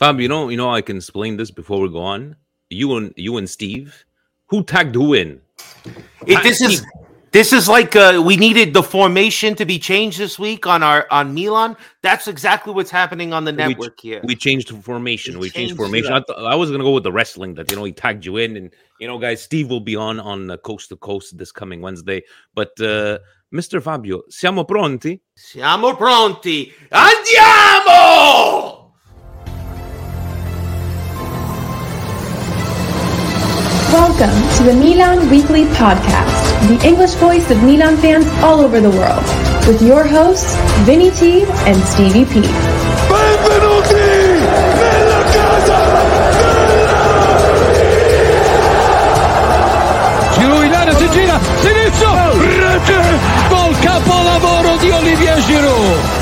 Fab, you know, you know, I can explain this before we go on. You and you and Steve, who tagged who in? It, this is this is like uh, we needed the formation to be changed this week on our on Milan. That's exactly what's happening on the network we, here. We changed formation. We, we changed, changed, formation. I, th- I, was gonna go with the wrestling that you know he tagged you in, and you know, guys, Steve will be on on uh, Coast to Coast this coming Wednesday. But uh, Mr. Fabio, siamo pronti? Siamo pronti. Andiamo! Welcome to the Milan Weekly Podcast, the English voice of Milan fans all over the world, with your hosts, Vinny T and Stevie P. Benvenuti nella casa Giroud in area, si gira, sinistro, oh. rete, gol capolavoro di Olivier Giroud.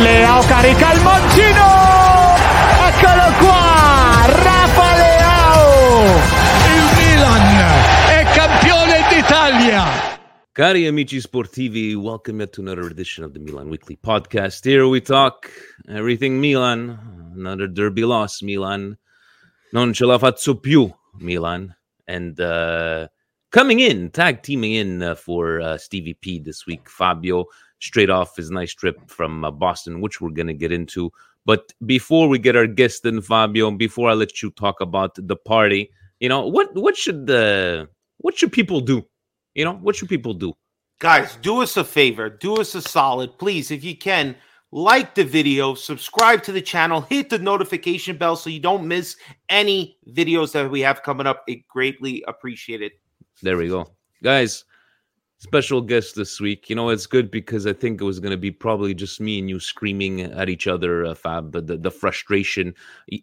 Leao carica il mancino! Eccolo qua! Rafa Leao! Il Milan è campione d'Italia! Cari amici sportivi, welcome to another edition of the Milan Weekly Podcast. Here we talk everything Milan, another derby loss, Milan. Non ce la faccio più, Milan. And uh, coming in, tag teaming in uh, for uh, Stevie P this week, Fabio, straight off his nice trip from uh, Boston, which we're going to get into. But before we get our guest in, Fabio, before I let you talk about the party, you know what? What should the what should people do? You know what should people do? Guys, do us a favor, do us a solid, please, if you can like the video, subscribe to the channel, hit the notification bell so you don't miss any videos that we have coming up. It greatly appreciated. There we go. Guys, special guest this week. You know, it's good because I think it was going to be probably just me and you screaming at each other, uh, Fab, the, the frustration,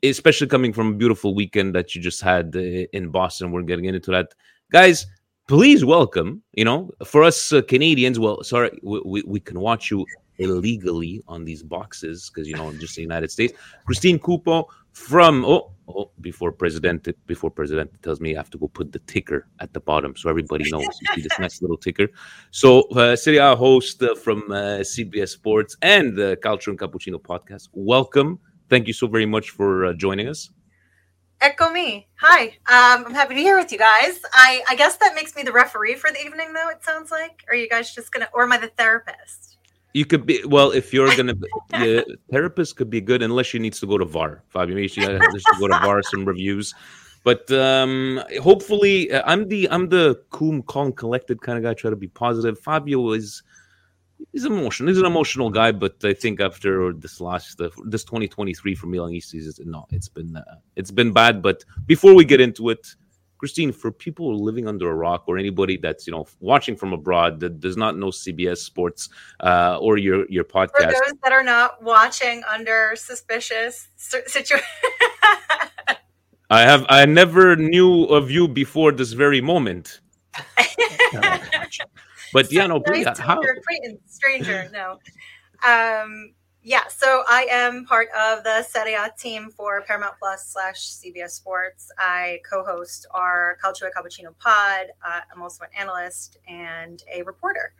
especially coming from a beautiful weekend that you just had uh, in Boston. We're getting into that. Guys, please welcome, you know, for us uh, Canadians, well, sorry, we, we, we can watch you illegally on these boxes because you know just the United States. Christine Cupo from oh oh before president before president tells me I have to go put the ticker at the bottom so everybody knows. You see this nice little ticker. So uh, Serie A host uh, from uh, CBS Sports and the Calcio and Cappuccino podcast. Welcome. Thank you so very much for uh, joining us. Echo me. Hi. Um, I'm happy to be here with you guys. I, I guess that makes me the referee for the evening, though, it sounds like. Are you guys just going to, or am I the therapist? You could be well if you're gonna yeah, therapist could be good unless you needs to go to VAR. Fabio, you to go to VAR some reviews. But um, hopefully, uh, I'm the I'm the cool, calm, collected kind of guy. Try to be positive. Fabio is he's emotional. He's an emotional guy, but I think after this last uh, this 2023 for Milan East season, no, it's been uh, it's been bad. But before we get into it, Christine, for people living under a rock or anybody that's you know watching from abroad that does not know CBS Sports uh, or your your podcast, for those that are not watching under suspicious situation. I have I never knew of you before this very moment. but yeah, no, please, how? stranger, no. Um, yeah, so I am part of the Serie A team for Paramount Plus slash CBS Sports. I co-host our Calcio Cappuccino pod. Uh, I'm also an analyst and a reporter.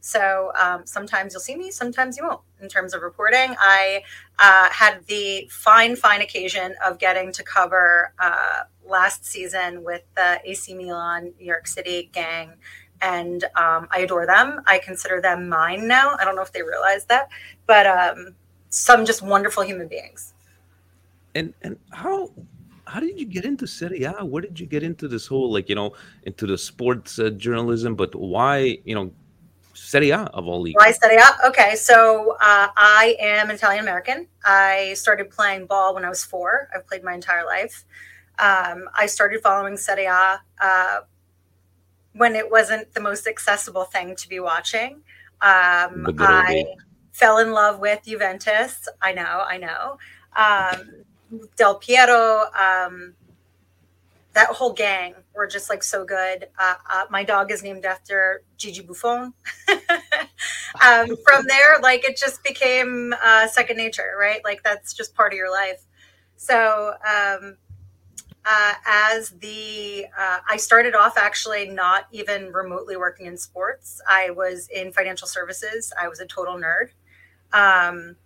So um, sometimes you'll see me, sometimes you won't. In terms of reporting, I uh, had the fine, fine occasion of getting to cover uh, last season with the AC Milan New York City gang. And um, I adore them. I consider them mine now. I don't know if they realize that, but um, some just wonderful human beings. And and how how did you get into Serie A? Where did you get into this whole like you know into the sports uh, journalism? But why you know Serie A of all leagues? Why Serie A? Okay, so uh, I am Italian American. I started playing ball when I was four. I've played my entire life. Um, I started following Serie A uh, when it wasn't the most accessible thing to be watching. Um, I fell in love with Juventus. I know, I know. Um, Del Piero, um, that whole gang were just like so good. Uh, uh, my dog is named after Gigi Buffon. um, from there, like it just became uh, second nature, right? Like that's just part of your life. So um, uh, as the uh, I started off actually not even remotely working in sports. I was in financial services. I was a total nerd. Um,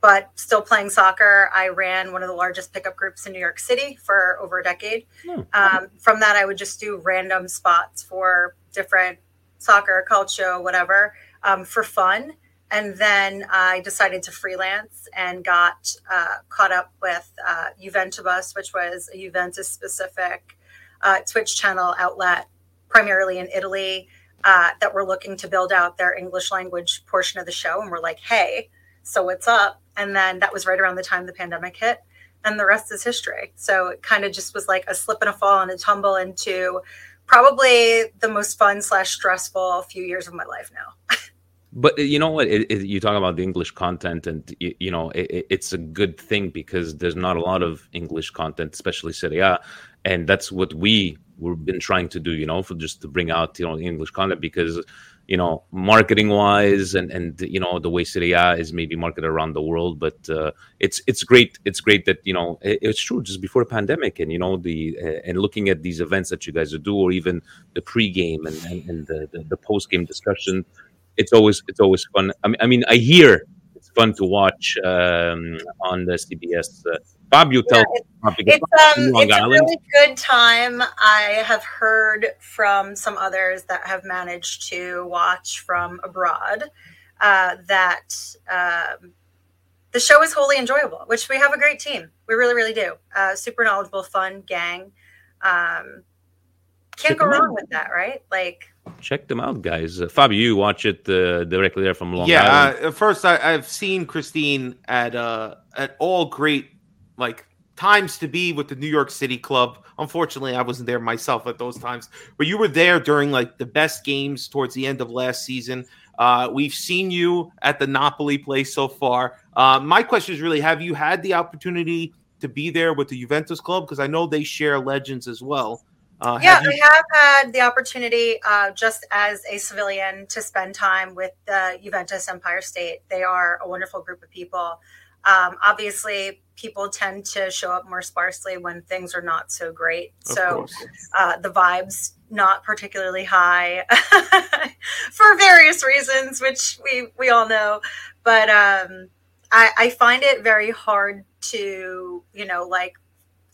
but still playing soccer. I ran one of the largest pickup groups in New York City for over a decade. Hmm. Um, from that, I would just do random spots for different soccer, culture, whatever, um, for fun. And then I decided to freelance and got uh, caught up with uh, Juventibus, which was a Juventus specific uh, Twitch channel outlet, primarily in Italy, uh, that were looking to build out their English language portion of the show. And we're like, hey, so what's up? And then that was right around the time the pandemic hit. And the rest is history. So it kind of just was like a slip and a fall and a tumble into probably the most fun slash stressful few years of my life now. but you know what it, it, you talk about the english content and you, you know it, it's a good thing because there's not a lot of english content especially serie a and that's what we we've been trying to do you know for just to bring out you know english content because you know, marketing wise and and you know the way Serie A is maybe marketed around the world. But uh, it's it's great. It's great that you know it, it's true. Just before the pandemic, and you know the uh, and looking at these events that you guys do, or even the pregame and and, and the, the, the post game discussion, it's always it's always fun. I mean, I mean, I hear it's fun to watch um, on the CBS. Uh, Bob, you tell. Yeah, it's, um, it's a really good time. I have heard from some others that have managed to watch from abroad uh, that um, the show is wholly enjoyable. Which we have a great team. We really, really do. Uh, super knowledgeable, fun gang. Um, can't go wrong with that, right? Like check them out, guys. Uh, Fabio, you watch it uh, directly there from Long yeah, Island. Yeah, uh, first I, have seen Christine at uh, at all great like times to be with the New York City club. Unfortunately, I wasn't there myself at those times, but you were there during like the best games towards the end of last season. Uh, we've seen you at the Napoli place so far. Uh, my question is really: Have you had the opportunity to be there with the Juventus club? Because I know they share legends as well. Uh, yeah, have you- I have had the opportunity, uh, just as a civilian, to spend time with the Juventus Empire State. They are a wonderful group of people. Um, obviously, people tend to show up more sparsely when things are not so great. Of so uh, the vibes not particularly high for various reasons, which we we all know. But um, I, I find it very hard to you know like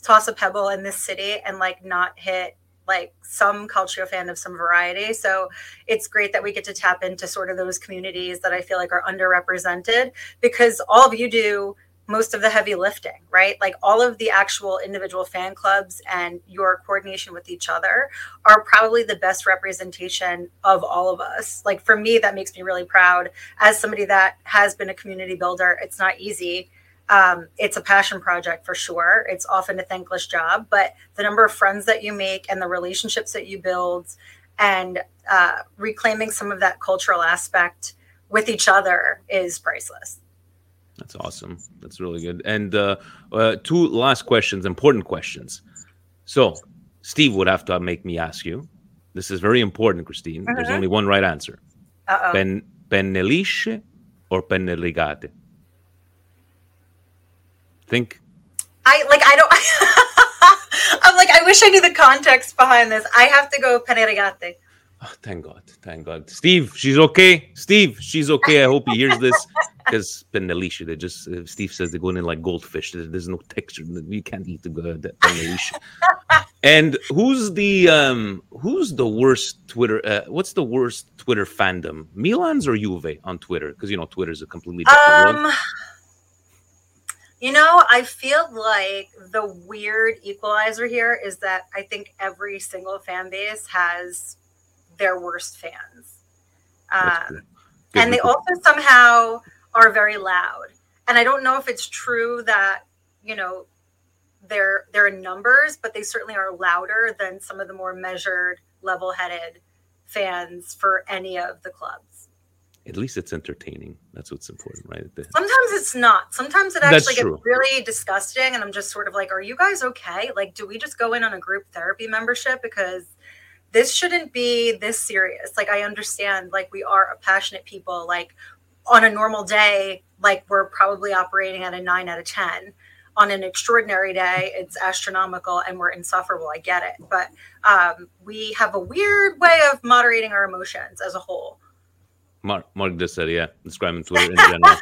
toss a pebble in this city and like not hit like some cultural fan of some variety. So it's great that we get to tap into sort of those communities that I feel like are underrepresented because all of you do most of the heavy lifting, right? Like all of the actual individual fan clubs and your coordination with each other are probably the best representation of all of us. Like for me, that makes me really proud as somebody that has been a community builder. It's not easy um, it's a passion project for sure. It's often a thankless job, but the number of friends that you make and the relationships that you build and uh, reclaiming some of that cultural aspect with each other is priceless. That's awesome. That's really good. And uh, uh, two last questions, important questions. So, Steve would have to make me ask you. This is very important, Christine. Uh-huh. There's only one right answer. Uh-oh. Pen, penne or penne rigate? Think? I like I don't I'm like I wish I knew the context behind this. I have to go penne rigate. Oh, thank God, thank God. Steve, she's okay. Steve, she's okay. I hope he hears this because penne lisce, they just uh, Steve says they're going in like goldfish. There- There's no texture. You can't eat the uh, the penne lisce. and who's the um who's the worst Twitter? Uh, what's the worst Twitter fandom? Milan's or Juve on Twitter? Because you know Twitter's a completely different world. You know, I feel like the weird equalizer here is that I think every single fan base has their worst fans. Um, and they also somehow are very loud. And I don't know if it's true that, you know, they're they're in numbers, but they certainly are louder than some of the more measured, level-headed fans for any of the clubs. At least it's entertaining. That's what's important, right? The- Sometimes it's not. Sometimes it actually true. gets really disgusting, and I'm just sort of like, "Are you guys okay? Like, do we just go in on a group therapy membership because this shouldn't be this serious?" Like, I understand, like, we are a passionate people. Like, on a normal day, like we're probably operating at a nine out of ten. On an extraordinary day, it's astronomical and we're insufferable. I get it, but um, we have a weird way of moderating our emotions as a whole. Mark, Mark just said, yeah, describing Twitter in general.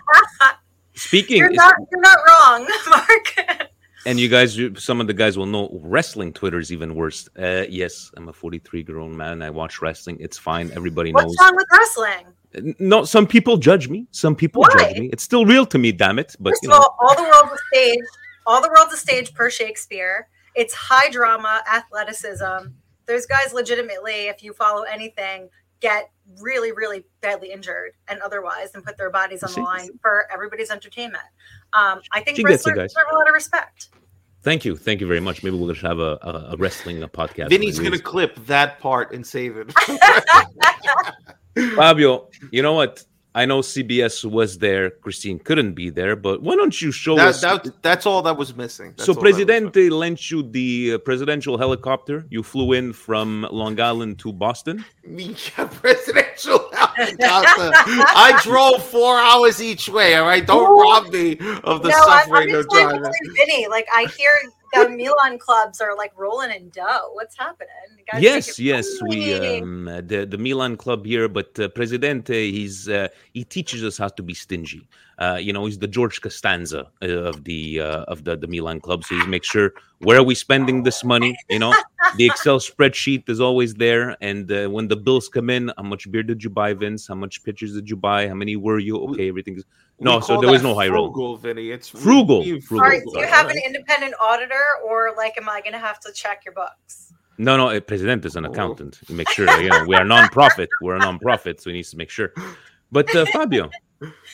Speaking, You're not, you're not wrong, Mark. and you guys, some of the guys will know wrestling Twitter is even worse. Uh, yes, I'm a 43 grown man. I watch wrestling. It's fine. Everybody knows. What's wrong with wrestling? No, some people judge me. Some people Why? judge me. It's still real to me, damn it. But First you of know, all, all the world's a stage. All the world's a stage per Shakespeare. It's high drama, athleticism. There's guys legitimately, if you follow anything, get really, really badly injured and otherwise, and put their bodies on the line for everybody's entertainment. Um, I think She wrestlers deserve a lot of respect. thank you, thank you very much. Maybe we'll just have a, a, a wrestling uh, podcast. Vinny's gonna clip that part and save it. Fabio, you know what? I know CBS was there. Christine couldn't be there, but why don't you show That, us? that, that's all that was missing. That's so all that Presidente lent you the uh, presidential helicopter. You flew in from Long Island to Boston. Yeah, presidential helicopter. I drove four hours each way. All right, don't rob me of the no, I, I'm suffering of just like driving. Vinny. Like I hear the Milan clubs are like rolling in dough. What's happening? Yes, yes, we um, uh, the the Milan club here, but uh, Presidente he's uh, he teaches us how to be stingy. Uh, you know, he's the George Costanza uh, of the uh, of the the Milan club. So he makes sure where are we spending this money. You know, the Excel spreadsheet is always there, and uh, when the bills come in, how much beer did you buy, Vince? How much pitchers did you buy? How many were you? Okay, everything's no. We So call there was no high roll. frugal, Vinny. It's Frugal, really frugal. All right, do you have an independent auditor, or like, am I going to have to check your books? No, no, uh, President is an Oh. accountant. He makes sure, you know, we are non-profit. We're a non-profit, so he needs to make sure. But uh, Fabio,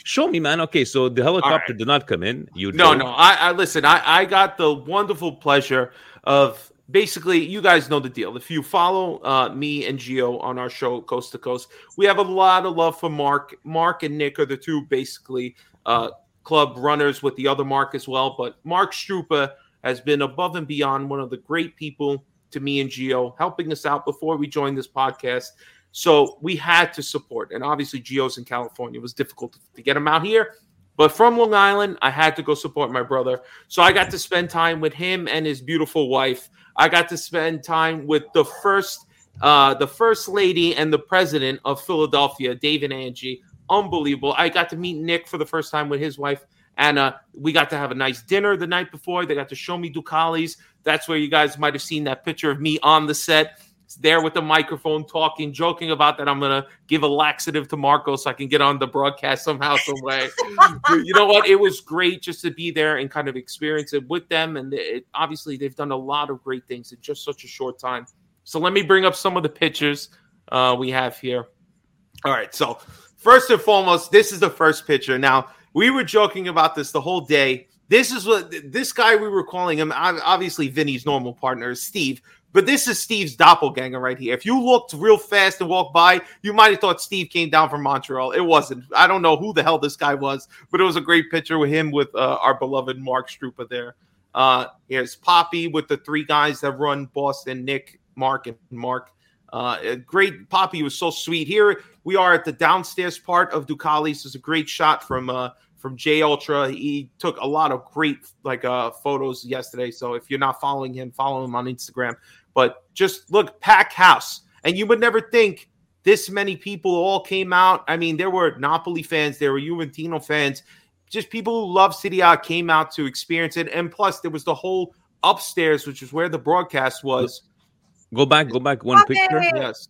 show me, man. Okay, so the helicopter did not come in. You No, drove. no. I, I listen. I, I got the wonderful pleasure of basically. You guys know the deal. If you follow uh, me and Gio on our show Coast to Coast, we have a lot of love for Mark. Mark and Nick are the two basically uh, club runners with the other Mark as well. But Mark Strupa has been above and beyond one of the great people to me and Gio, helping us out before we joined this podcast. So we had to support, and obviously Gio's in California. It was difficult to get him out here. But from Long Island, I had to go support my brother. So I got to spend time with him and his beautiful wife. I got to spend time with the first, uh, the first lady and the president of Philadelphia, Dave and Angie. Unbelievable. I got to meet Nick for the first time with his wife. Anna. we got to have a nice dinner the night before. They got to show me Ducali's. That's where you guys might have seen that picture of me on the set there with the microphone talking, joking about that I'm gonna give a laxative to Marco so I can get on the broadcast somehow, some way. you know what? It was great just to be there and kind of experience it with them. And it, obviously, they've done a lot of great things in just such a short time. So let me bring up some of the pictures uh, we have here. All right. So first and foremost, this is the first picture. Now we were joking about this the whole day. This is what this guy we were calling him. Obviously, Vinny's normal partner is Steve, but this is Steve's doppelganger right here. If you looked real fast and walked by, you might have thought Steve came down from Montreal. It wasn't. I don't know who the hell this guy was, but it was a great picture with him with uh, our beloved Mark Strupa there. Uh, here's Poppy with the three guys that run Boston: Nick, Mark, and Mark. Uh, great. Poppy was so sweet. Here we are at the downstairs part of Ducali's. It's a great shot from uh, from J Ultra. He took a lot of great like uh, photos yesterday. So if you're not following him, follow him on Instagram. But just look, pack house, and you would never think this many people all came out. I mean, there were Napoli fans, there were Juventino fans, just people who love Serie A came out to experience it. And plus, there was the whole upstairs, which is where the broadcast was. Go back, go back one Okay. picture. Yes.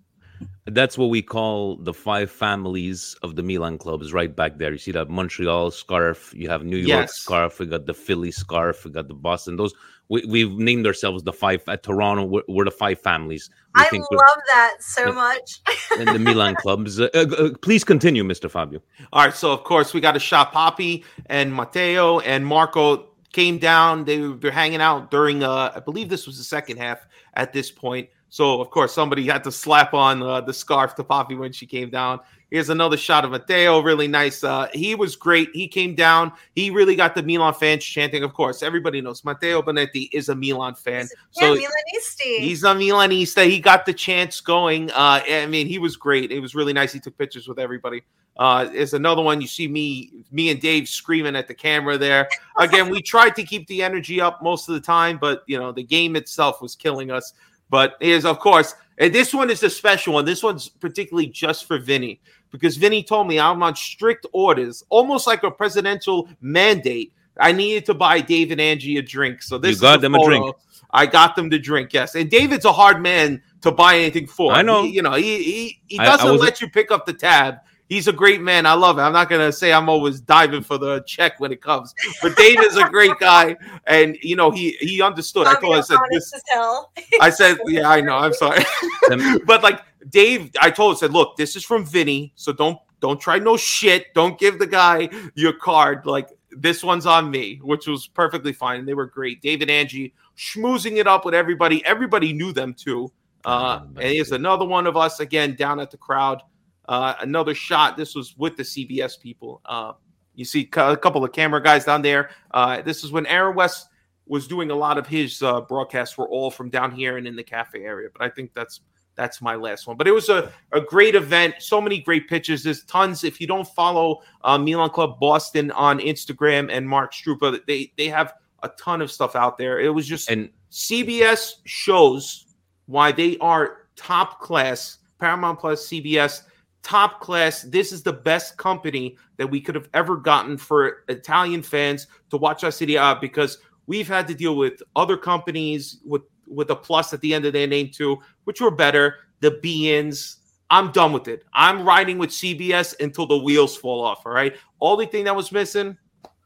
That's what we call the five families of the Milan clubs right back there. You see that Montreal scarf, you have New York Yes. scarf, we got the Philly scarf, we got the Boston. Those we, we've named ourselves the five at Toronto. We're, we're the five families. We I think love that so Yeah. much. in the Milan clubs. Uh, uh, uh, please continue, Mr. Fabio. All right, so of course we got a shot. Poppy and Matteo and Marco came down. They were hanging out during, uh, I believe this was the second half at this point. So of course somebody had to slap on uh, the scarf to Poppy when she came down. Here's another shot of Matteo, really nice. Uh, he was great. He came down. He really got the Milan fans chanting. Of course, everybody knows Matteo Bonetti is a Milan fan. yeah, So Milanisti. He's a Milanista. He got the chance going. Uh, I mean, he was great. It was really nice. He took pictures with everybody. Uh, another one. You see me, me and Dave screaming at the camera there. Again, we tried to keep the energy up most of the time, but you know, the game itself was killing us. But is of course, and this one is a special one. This one's particularly just for Vinny because Vinny told me I'm on strict orders, almost like a presidential mandate. I needed to buy Dave and Angie a drink. So this You got is them a drink. I got them to drink. Yes, and David's a hard man to buy anything for. I know. He- you know, he he, he I- I doesn't let you pick up the tab. He's a great man. I love it. I'm not gonna say I'm always diving for the check when it comes, but Dave is a great guy, and you know he he understood. I told him, I said this. hell. I said, yeah, I know. I'm sorry, but like Dave, I told him, said, look, this is from Vinny, so don't don't try no shit. Don't give the guy your card. Like this one's on me, which was perfectly fine. They were great. David Angie schmoozing it up with everybody. Everybody knew them too. Uh, and here's another one of us again down at the crowd. Uh, another shot. This was with the CBS people. Uh, you see a couple of camera guys down there. Uh, this is when Aaron West was doing a lot of his uh, broadcasts were all from down here and in the cafe area. But I think that's that's my last one. But it was a, a great event. So many great pitches. There's tons. If you don't follow uh, Milan Club Boston on Instagram and Mark Strupa, they they have a ton of stuff out there. It was just and CBS shows why they are top class. Paramount Plus, CBS, top class. This is the best company that we could have ever gotten for Italian fans to watch our Serie A because we've had to deal with other companies with with a plus at the end of their name too, which were better. The Beans. I'm done with it. I'm riding with CBS until the wheels fall off. All right. Only thing that was missing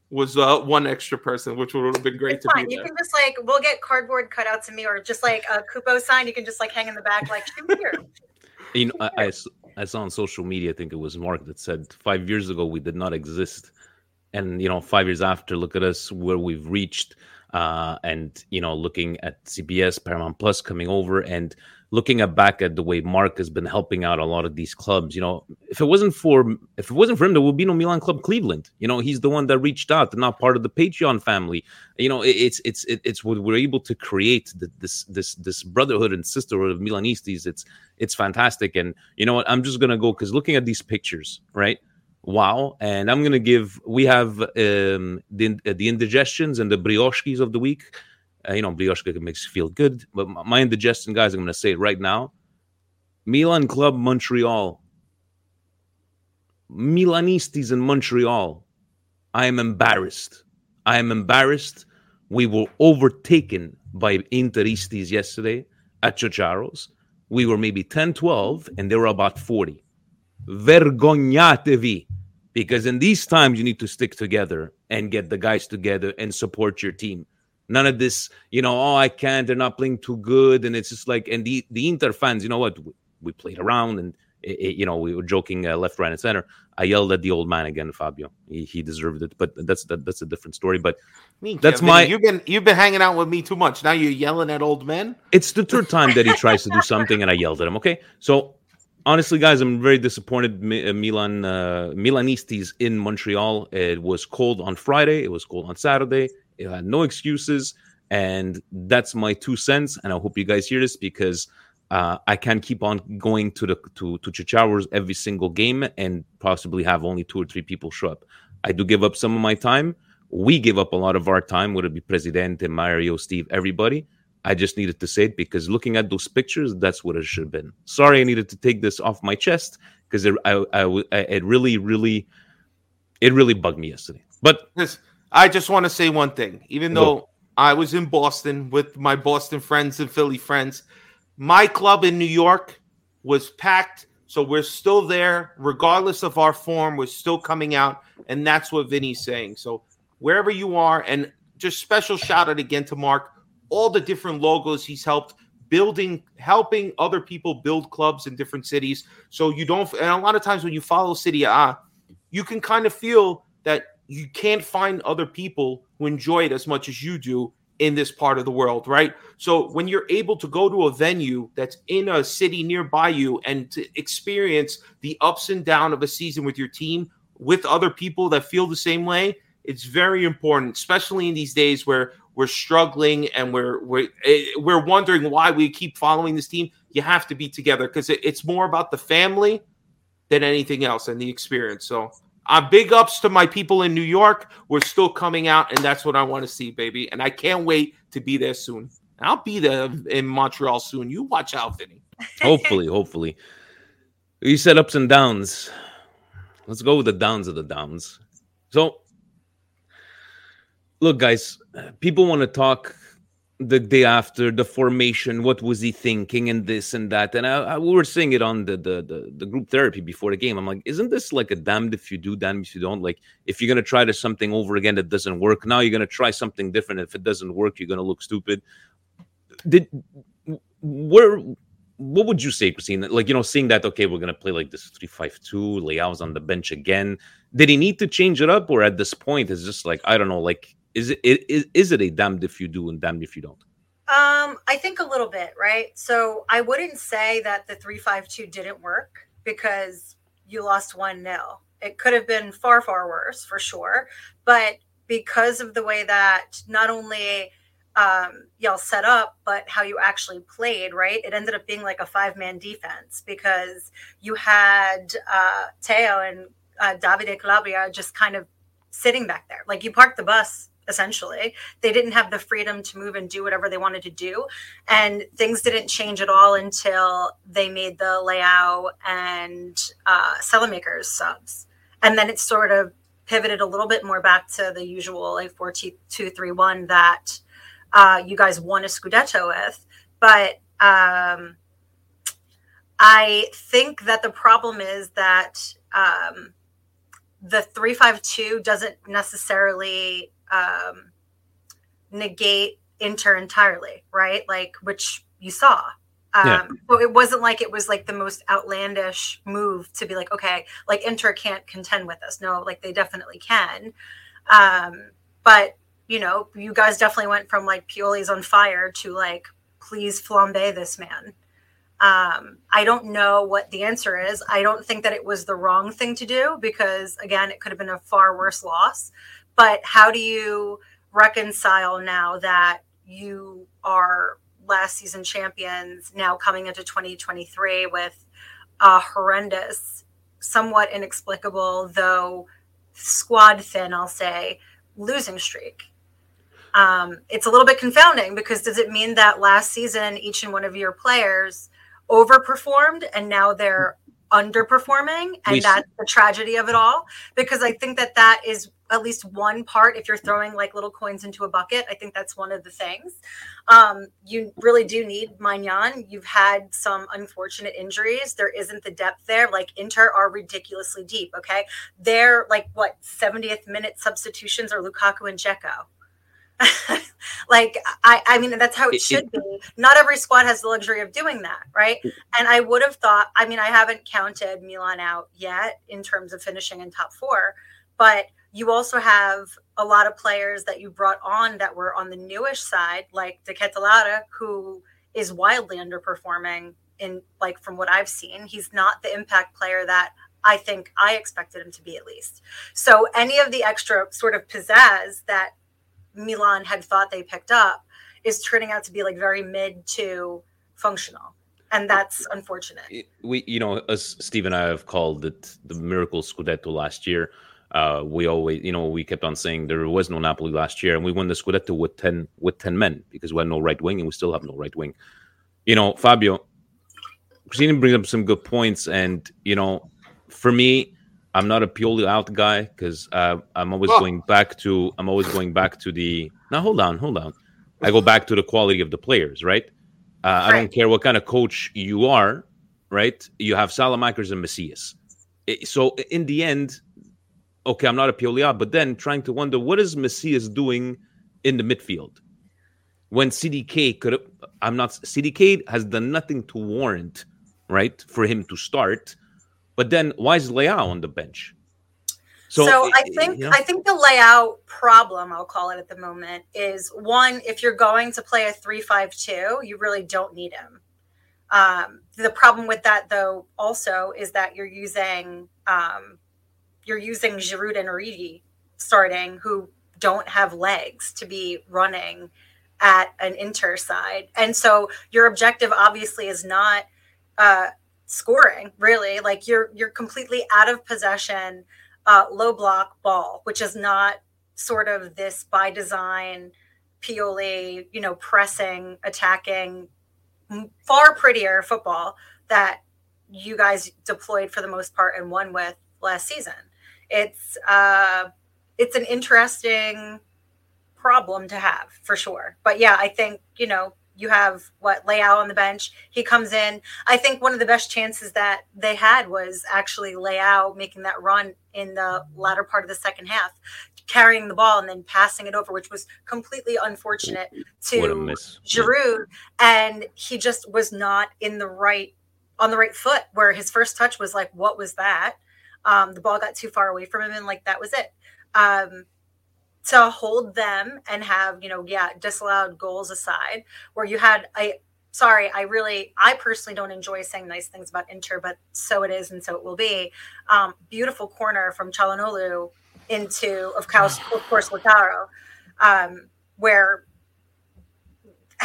was uh, one extra person, which would have been great to Fine. be You there. can just like we'll get cardboard cutouts of me or just like a Kupo sign. You can just like hang in the back, like "Shoot here. You know, I, I s- I saw on social media, I think it was Mark that said five years ago we did not exist, and you know, five years after, look at us where we've reached, uh, and you know, looking at CBS, Paramount Plus coming over, and looking at back at the way Mark has been helping out a lot of these clubs. You know, if it wasn't for if it wasn't for him, there would be no Milan Club Cleveland. You know, he's the one that reached out. Not part of the Patreon family. You know, it, it's it's it, it's what we're able to create the, this this this brotherhood and sisterhood of Milanistas. It's it's fantastic. And you know what? I'm just gonna go because looking at these pictures, right? Wow. And I'm gonna give. We have um, the the indigestions and the brioches of the week. Uh, you know, brioche makes you feel good. But my, indigestion, guys, I'm gonna say it right now. Milan Club Montreal. Milanistas in Montreal. I am embarrassed. I am embarrassed. We were overtaken by Interistas yesterday at Chocharos. We were maybe 10, 12, and they were about 40. Vergognatevi. Because in these times, you need to stick together and get the guys together and support your team. None of this, you know, oh, I can't, they're not playing too good. And it's just like, and the, the Inter fans, you know what? We, we played around and, it, it- you know, we were joking uh, left, right, and center. I yelled at the old man again, Fabio. He, he deserved it, but that's that, that's a different story. But Me, that's Kevin, my You've been you've been hanging out with me too much. Now you're yelling at old men. it's the third time that he tries to do something, and I yelled at him. Okay, so honestly, guys, I'm very disappointed. Uh, Milan, uh, Milanistas in Montreal. It was cold on Friday. It was cold on Saturday. It had no excuses, and that's my two cents. And I hope you guys hear this because uh, I can't keep on going to the to to Chichawers every single game and possibly have only two or three people show up. I do give up some of my time. We give up a lot of our time, whether it be Presidente, Mario, Steve, everybody I just needed to say it because looking at those pictures, that's what it should have been. Sorry, I needed to take this off my chest because it, I, I, it really, really, it really bugged me yesterday. But I just want to say one thing. Even though I was in Boston with my Boston friends and Philly friends, my club in New York was packed. So we're still there, regardless of our form. We're still coming out, and that's what Vinny's saying. So wherever you are, and just special shout out again to Mark all the different logos he's helped building helping other people build clubs in different cities so you don't and a lot of times when you follow Serie A you can kind of feel that you can't find other people who enjoy it as much as you do in this part of the world right so when you're able to go to a venue that's in a city nearby you and to experience the ups and down of a season with your team with other people that feel the same way it's very important especially in these days where we're struggling and we're we're eh, we're wondering why we keep following this team. You have to be together because it, it's more about the family than anything else and the experience. So, uh, big ups to my people in New York. We're still coming out, and that's what I want to see, baby. And I can't wait to be there soon. I'll be there in Montreal soon. You watch out, Vinny. hopefully, hopefully. You said ups and downs. Let's go with the downs of the downs. So look, guys, people want to talk the day after the formation. What was he thinking, and this and that? And I, I, we were saying it on the, the, the the group therapy before the game. I'm like, isn't this like a damned if you do, damned if you don't? Like, if you're gonna try to something over again that doesn't work, now you're gonna try something different. If it doesn't work, you're gonna look stupid. Did where? What would you say, Christine? Like, you know, seeing that, okay, we're gonna play like this three-five-two. Leao's on the bench again. Did he need to change it up, or at this point, is just like I don't know, like is it is, is it a damned if you do and damned if you don't? Um, I think a little bit, right? So I wouldn't say that the three five two didn't work because you lost one nil. It could have been far far worse for sure, but because of the way that not only um, y'all set up, but how you actually played, right? It ended up being like a five man defense because you had uh, Teo and uh, Davide Calabria just kind of sitting back there. Like you parked the bus essentially. They didn't have the freedom to move and do whatever they wanted to do. And things didn't change at all until they made the Leao and uh, Saelemaekers subs. And then it sort of pivoted a little bit more back to the usual like 4 2 3 1 that uh, you guys won a Scudetto with. But um, I think that the problem is that um, the 352 doesn't necessarily um, negate Inter entirely, right? Like which you saw. Um, yeah. So it wasn't like it was like the most outlandish move to be like, okay, like Inter can't contend with us. No, like they definitely can. Um, but you know, you guys definitely went from like Pioli's on fire to like, please flambe this man. Um, I don't know what the answer is. I don't think that it was the wrong thing to do because, again, it could have been a far worse loss. But how do you reconcile now that you are last season champions now coming into 2023 with a horrendous, somewhat inexplicable, though squad thin, I'll say, losing streak? Um, it's a little bit confounding because does it mean that last season each and one of your players overperformed and now they're underperforming and we that's the tragedy of it all because i think that that is at least one part if you're throwing like little coins into a bucket i think that's one of the things. Um, you really do need Maignan. you've had some unfortunate injuries. There isn't the depth there. Like inter are ridiculously deep okay? They're like what 70th minute substitutions are lukaku and Dzeko. Like I, I mean that's how it, it should be. Not every squad has the luxury of doing that right? And i would have thought i mean i haven't counted milan out yet in terms of finishing in top four but you also have a lot of players that you brought on that were on the newish side like De Ketelaere, who is wildly underperforming in like from what i've seen he's not the impact player that I think I expected him to be at least. So any of the extra sort of pizzazz that Milan had thought they picked up is turning out to be like very mid to functional. And that's unfortunate. We, you know, as Steve and I have called it the miracle Scudetto last year. Uh, we always, you know, we kept on saying there was no Napoli last year, and we won the Scudetto with ten with ten men because we had no right wing, and we still have no right wing. You know, Fabio, Christina brings up some good points, and you know, for me, I'm not a Pioli out guy because uh, I'm always Oh. going back to I'm always going back to the. Now hold on, hold on. I go back to the quality of the players, right? Uh, I don't care what kind of coach you are, right? You have Saelemaekers and Messias. So in the end, okay, I'm not a Pioli but then trying to wonder what is Messias doing in the midfield when CDK could have. I'm not. CDK has done nothing to warrant, right, for him to start. But then why is Leao on the bench? So, So, I think you know- I think the Leao problem, I'll call it at the moment, is one, if you're going to play a three-five-two, you really don't need him. Um, the problem with that though also is that you're using um, you're using Giroud and Origi starting who don't have legs to be running at an inter side. And so your objective obviously is not uh, scoring really like you're you're completely out of possession uh, low block ball, which is not sort of this by design, Pioli, you know, pressing, attacking, far prettier football that you guys deployed for the most part and won with last season. It's uh, it's an interesting problem to have for sure. But yeah, I think you know you have what Leao on the bench. He comes in. I think one of the best chances that they had was actually Leao making that run in the latter part of the second half, carrying the ball and then passing it over, which was completely unfortunate to. Giroud, and he just was not in the right on the right foot. Where his first touch was like, "What was that?" Um, the ball got too far away from him, and like that was it. Um, to hold them and have you know yeah disallowed goals aside where you had i sorry i really i personally don't enjoy saying nice things about inter but so it is and so it will be um beautiful corner from Çalhanoğlu into of course of course Lautaro, um where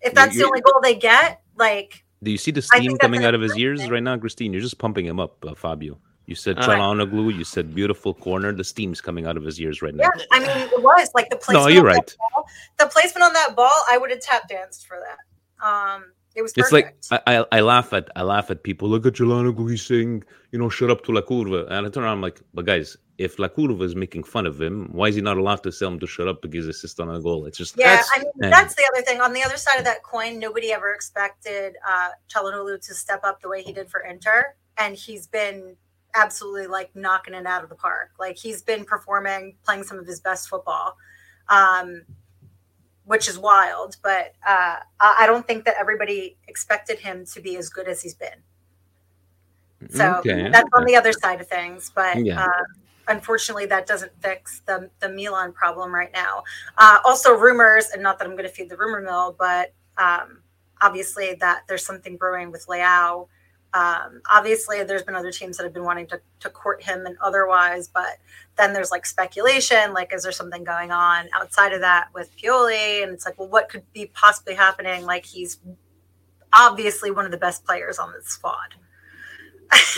if that's the only goal they get like Do you see the steam coming out of his improvement. ears right now, Christine? You're just pumping him up, uh, Fabio. You said Çalhanoğlu, you said beautiful corner. The steam's coming out of his ears right now. yeah i mean it was like the placement No, you're on that right. ball, the placement on that ball i would have tap danced for that um it was It's like perfect. I, I, I laugh at I laugh at people. Look at Çalhanoğlu, he's saying, you know, shut up to La Curva. And I turn around, I'm like, but guys, if La Curva is making fun of him, why is he not allowed to tell him to shut up because assist on a goal? It's just Yeah, That's- I mean that's the other thing. On the other side of that coin, nobody ever expected uh Çalhanoğlu to step up the way he did for Inter, and he's been absolutely like knocking it out of the park. Like he's been performing, playing some of his best football, um, which is wild. But uh, I don't think that everybody expected him to be as good as he's been. So Okay, that's on the other side of things. But Yeah. uh, unfortunately, that doesn't fix the the Milan problem right now. Uh, also, rumors, and not that I'm going to feed the rumor mill, but um, obviously that there's something brewing with Leao. Um, obviously, there's been other teams that have been wanting to, to court him and otherwise, but then there's like speculation, like is there something going on outside of that with Pioli? And it's like, well, what could be possibly happening? Like he's obviously one of the best players on the squad.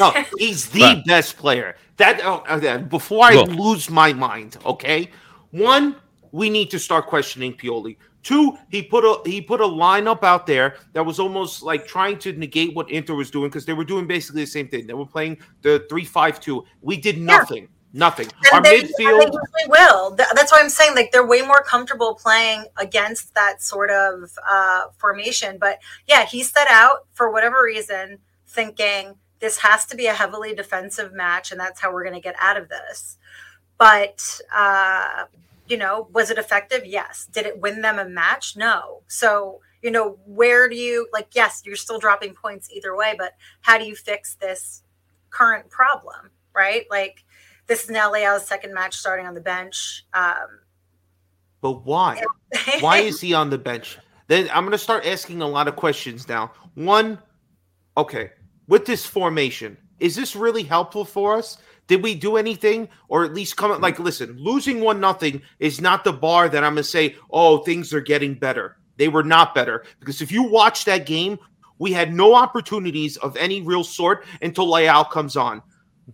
No, he's the Right. best player. That oh, uh, before I Go. lose my mind, okay? One, we need to start questioning Pioli. Two, he put a he put a lineup out there that was almost like trying to negate what Inter was doing because they were doing basically the same thing. They were playing the three-five-two. We did nothing. Nothing. Our and they, and midfield. they usually will. That's why I'm saying like they're way more comfortable playing against that sort of uh, formation. But yeah, he set out for whatever reason thinking this has to be a heavily defensive match, and that's how we're going to get out of this. But uh, you know, was it effective? Yes. Did it win them a match? No. So you know, where do you like? Yes, you're still dropping points either way, but how do you fix this current problem? Right, like this is now Leao's second match starting on the bench. Um, But why? Why is he on the bench? Then I'm going to start asking a lot of questions now. One, okay, with this formation, is this really helpful for us? Did we do anything, or at least come like listen? Losing one nothing is not the bar that I'm going to say. Oh, things are getting better. They were not better because if you watch that game, we had no opportunities of any real sort until Leao comes on.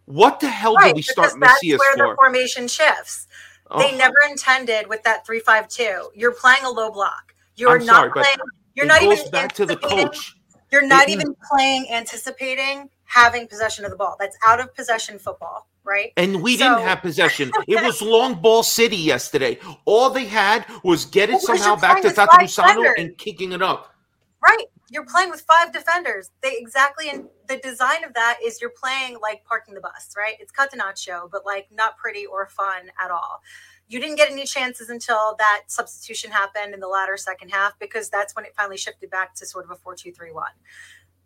What the hell Right, did we start Messias where the formation shifts. They Oh. never intended with that three-five-two. You're playing a low block. You're I'm not sorry, playing. You're not even back to the coach. You're not It- even playing anticipating having possession of the ball. That's out of possession football, right? And we So- didn't have possession. It was long ball city yesterday. All they had was get it Well, somehow back to Tatarusanu and kicking it up. Right. You're playing with five defenders. They exactly and the design of that is you're playing like parking the bus, right? It's catenaccio, but like not pretty or fun at all. You didn't get any chances until that substitution happened in the latter second half because that's when it finally shifted back to sort of a 4-2-3-1.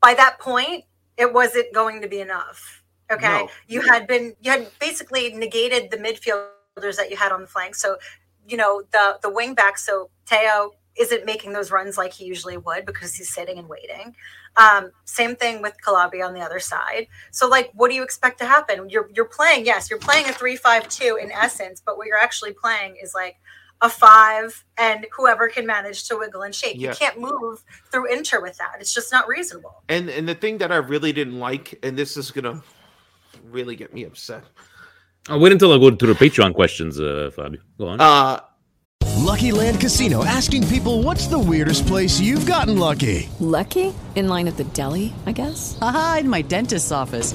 By that point, it wasn't going to be enough. Okay. No. You had been you had basically negated the midfielders that you had on the flank. So, you know, the the wing back, so Theo isn't making those runs like he usually would because he's sitting and waiting. Um, same thing with Calabria on the other side. So, like, what do you expect to happen? You're you're playing, yes, you're playing a three-five-two in essence, but what you're actually playing is like a five, and whoever can manage to wiggle and shake. Yeah. You can't move through Inter with that. It's just not reasonable. And and the thing that I really didn't like, and this is gonna really get me upset. I'll wait until I go to the Patreon questions, uh, Fabio. Go on. Uh Lucky Land Casino asking people what's the weirdest place you've gotten lucky? Lucky? In line at the deli, I guess? Aha, in my dentist's office.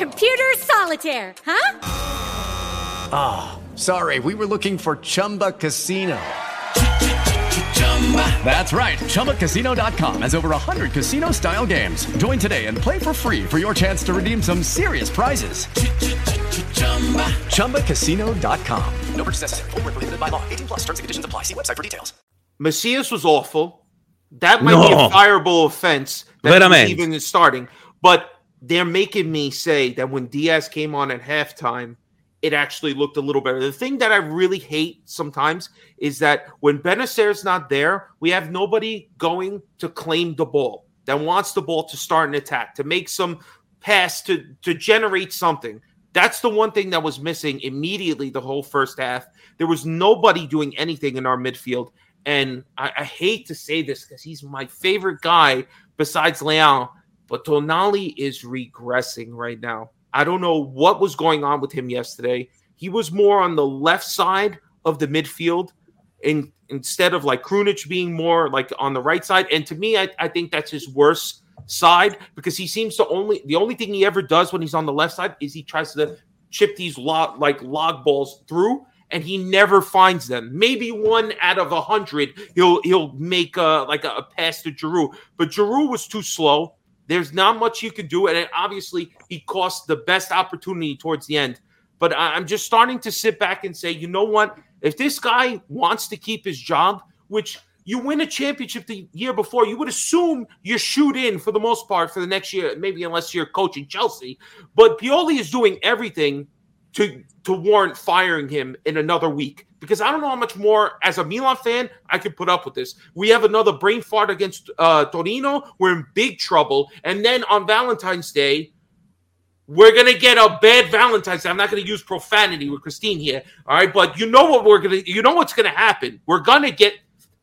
Computer solitaire, huh? Ah, sorry, we were looking for Chumba Casino. That's right. ChumbaCasino.com has over 100 casino style games. Join today and play for free for your chance to redeem some serious prizes. ChumbaCasino.com. No purchase necessary. Void where prohibited by law. 18 plus terms and conditions apply. See website for details. Messias was awful. That might be a No. fireable offense that he was Veramente. even starting. But they're making me say that when Diaz came on at halftime, it actually looked a little better. The thing that I really hate sometimes is that when Bennacer's not there, we have nobody going to claim the ball that wants the ball to start an attack, to make some pass, to to generate something. That's the one thing that was missing immediately the whole first half. There was nobody doing anything in our midfield. And I, I hate to say this because he's my favorite guy besides Leon, but Tonali is regressing right now. I don't know what was going on with him yesterday. He was more on the left side of the midfield in, instead of like Krunic being more like on the right side. And to me, I, I think that's his worst side because he seems to only the only thing he ever does when he's on the left side is he tries to chip these log like log balls through and he never finds them. Maybe one out of a hundred, he'll he'll make a like a, a pass to Giroud, but Giroud was too slow. There's not much you can do, and obviously he cost the best opportunity towards the end. But I'm just starting to sit back and say, you know what? If this guy wants to keep his job, which you win a championship the year before, you would assume you shoot in for the most part for the next year, maybe unless you're coaching Chelsea. But Pioli is doing everything to to warrant firing him in another week because I don't know how much more as a Milan fan I could put up with this. We have another brain fart against uh, Torino. We're in big trouble, and then on Valentine's Day. We're gonna get a bad Valentine's. Day. I'm not gonna use profanity with Christine here, all right? But you know what we're gonna, you know what's gonna happen. We're gonna get,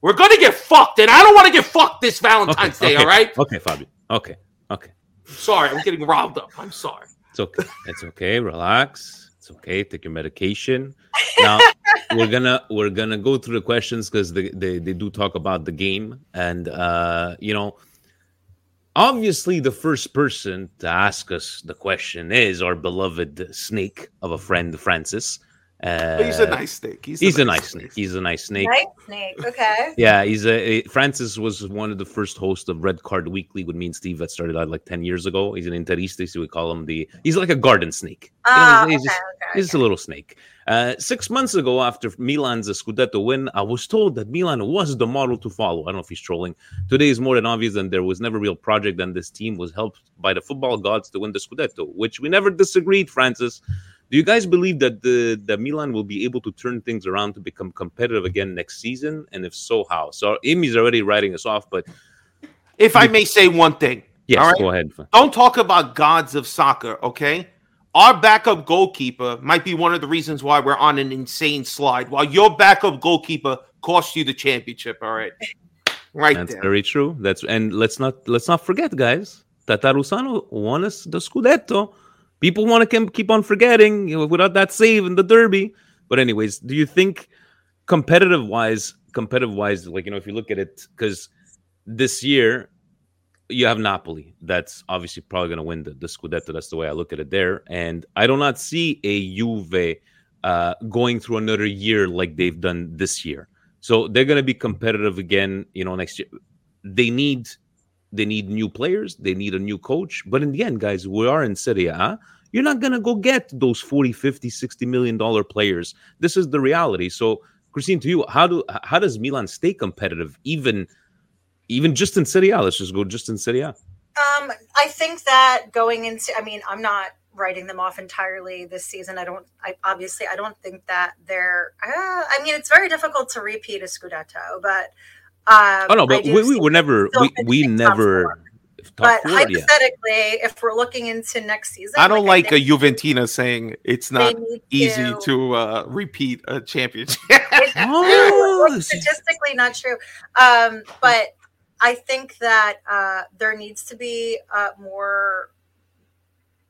we're gonna get fucked, and I don't want to get fucked this Valentine's Day, okay. all right? Okay, Fabio. Okay. Okay. Sorry, I'm getting riled up. I'm sorry. It's okay. It's okay. Relax. It's okay. Take your medication. Now we're gonna we're gonna go through the questions because they, they they do talk about the game and uh you know obviously the first person to ask us the question is our beloved snake of a friend Francis. Uh, He's a nice snake. He's, He's, a, nice snake. He's a nice snake. Night snake. Okay. Yeah, he's a, Francis was one of the first hosts of Red Card Weekly with me and Steve that started out like ten years ago. He's an interista, so we call him the. He's like a garden snake. You know, Ah, he's, okay, just, okay, he's just a little snake. Uh, six months ago, after Milan's Scudetto win, I was told that Milan was the model to follow. I don't know if he's trolling. Today is more than obvious that there was never a real project, and this team was helped by the football gods to win the Scudetto, which we never disagreed, Francis. Do you guys believe that the that Milan will be able to turn things around to become competitive again next season? And if so, how? So Amy's already writing us off, but if I may say one thing, yes, all right? go ahead. Don't talk about gods of soccer, okay? Our backup goalkeeper might be one of the reasons why we're on an insane slide, while your backup goalkeeper cost you the championship. All right, right That's there. very true. That's and let's not let's not forget, guys. Tatarusanu won us the Scudetto. People want to keep on forgetting you know, without that save in the derby. But anyways, do you think competitive wise, competitive wise, like you know, if you look at it, because this year you have Napoli. That's obviously probably going to win the, the Scudetto. That's the way I look at it there. And I do not see a Juve uh, going through another year like they've done this year. So they're going to be competitive again, you know, next year. They need they need new players, they need a new coach. But in the end, guys, we are in Serie A. You're not going to go get those 40, 50, 60 million dollar players. This is the reality. So, Christine, to you, how do how does Milan stay competitive even even just in Serie A? Let's just go just in Serie A. Um, I think that going into, I mean, I'm not writing them off entirely this season. I don't, I obviously, I don't think that they're, uh, I mean, it's very difficult to repeat a Scudetto, but. Um, oh no, but we, we were never, we, we never. But four, hypothetically, yeah. if we're looking into next season, I don't like, like a Juventina saying it's not easy to, to uh, repeat a championship. oh. statistically not true. Um, but I think that uh, there needs to be uh, more,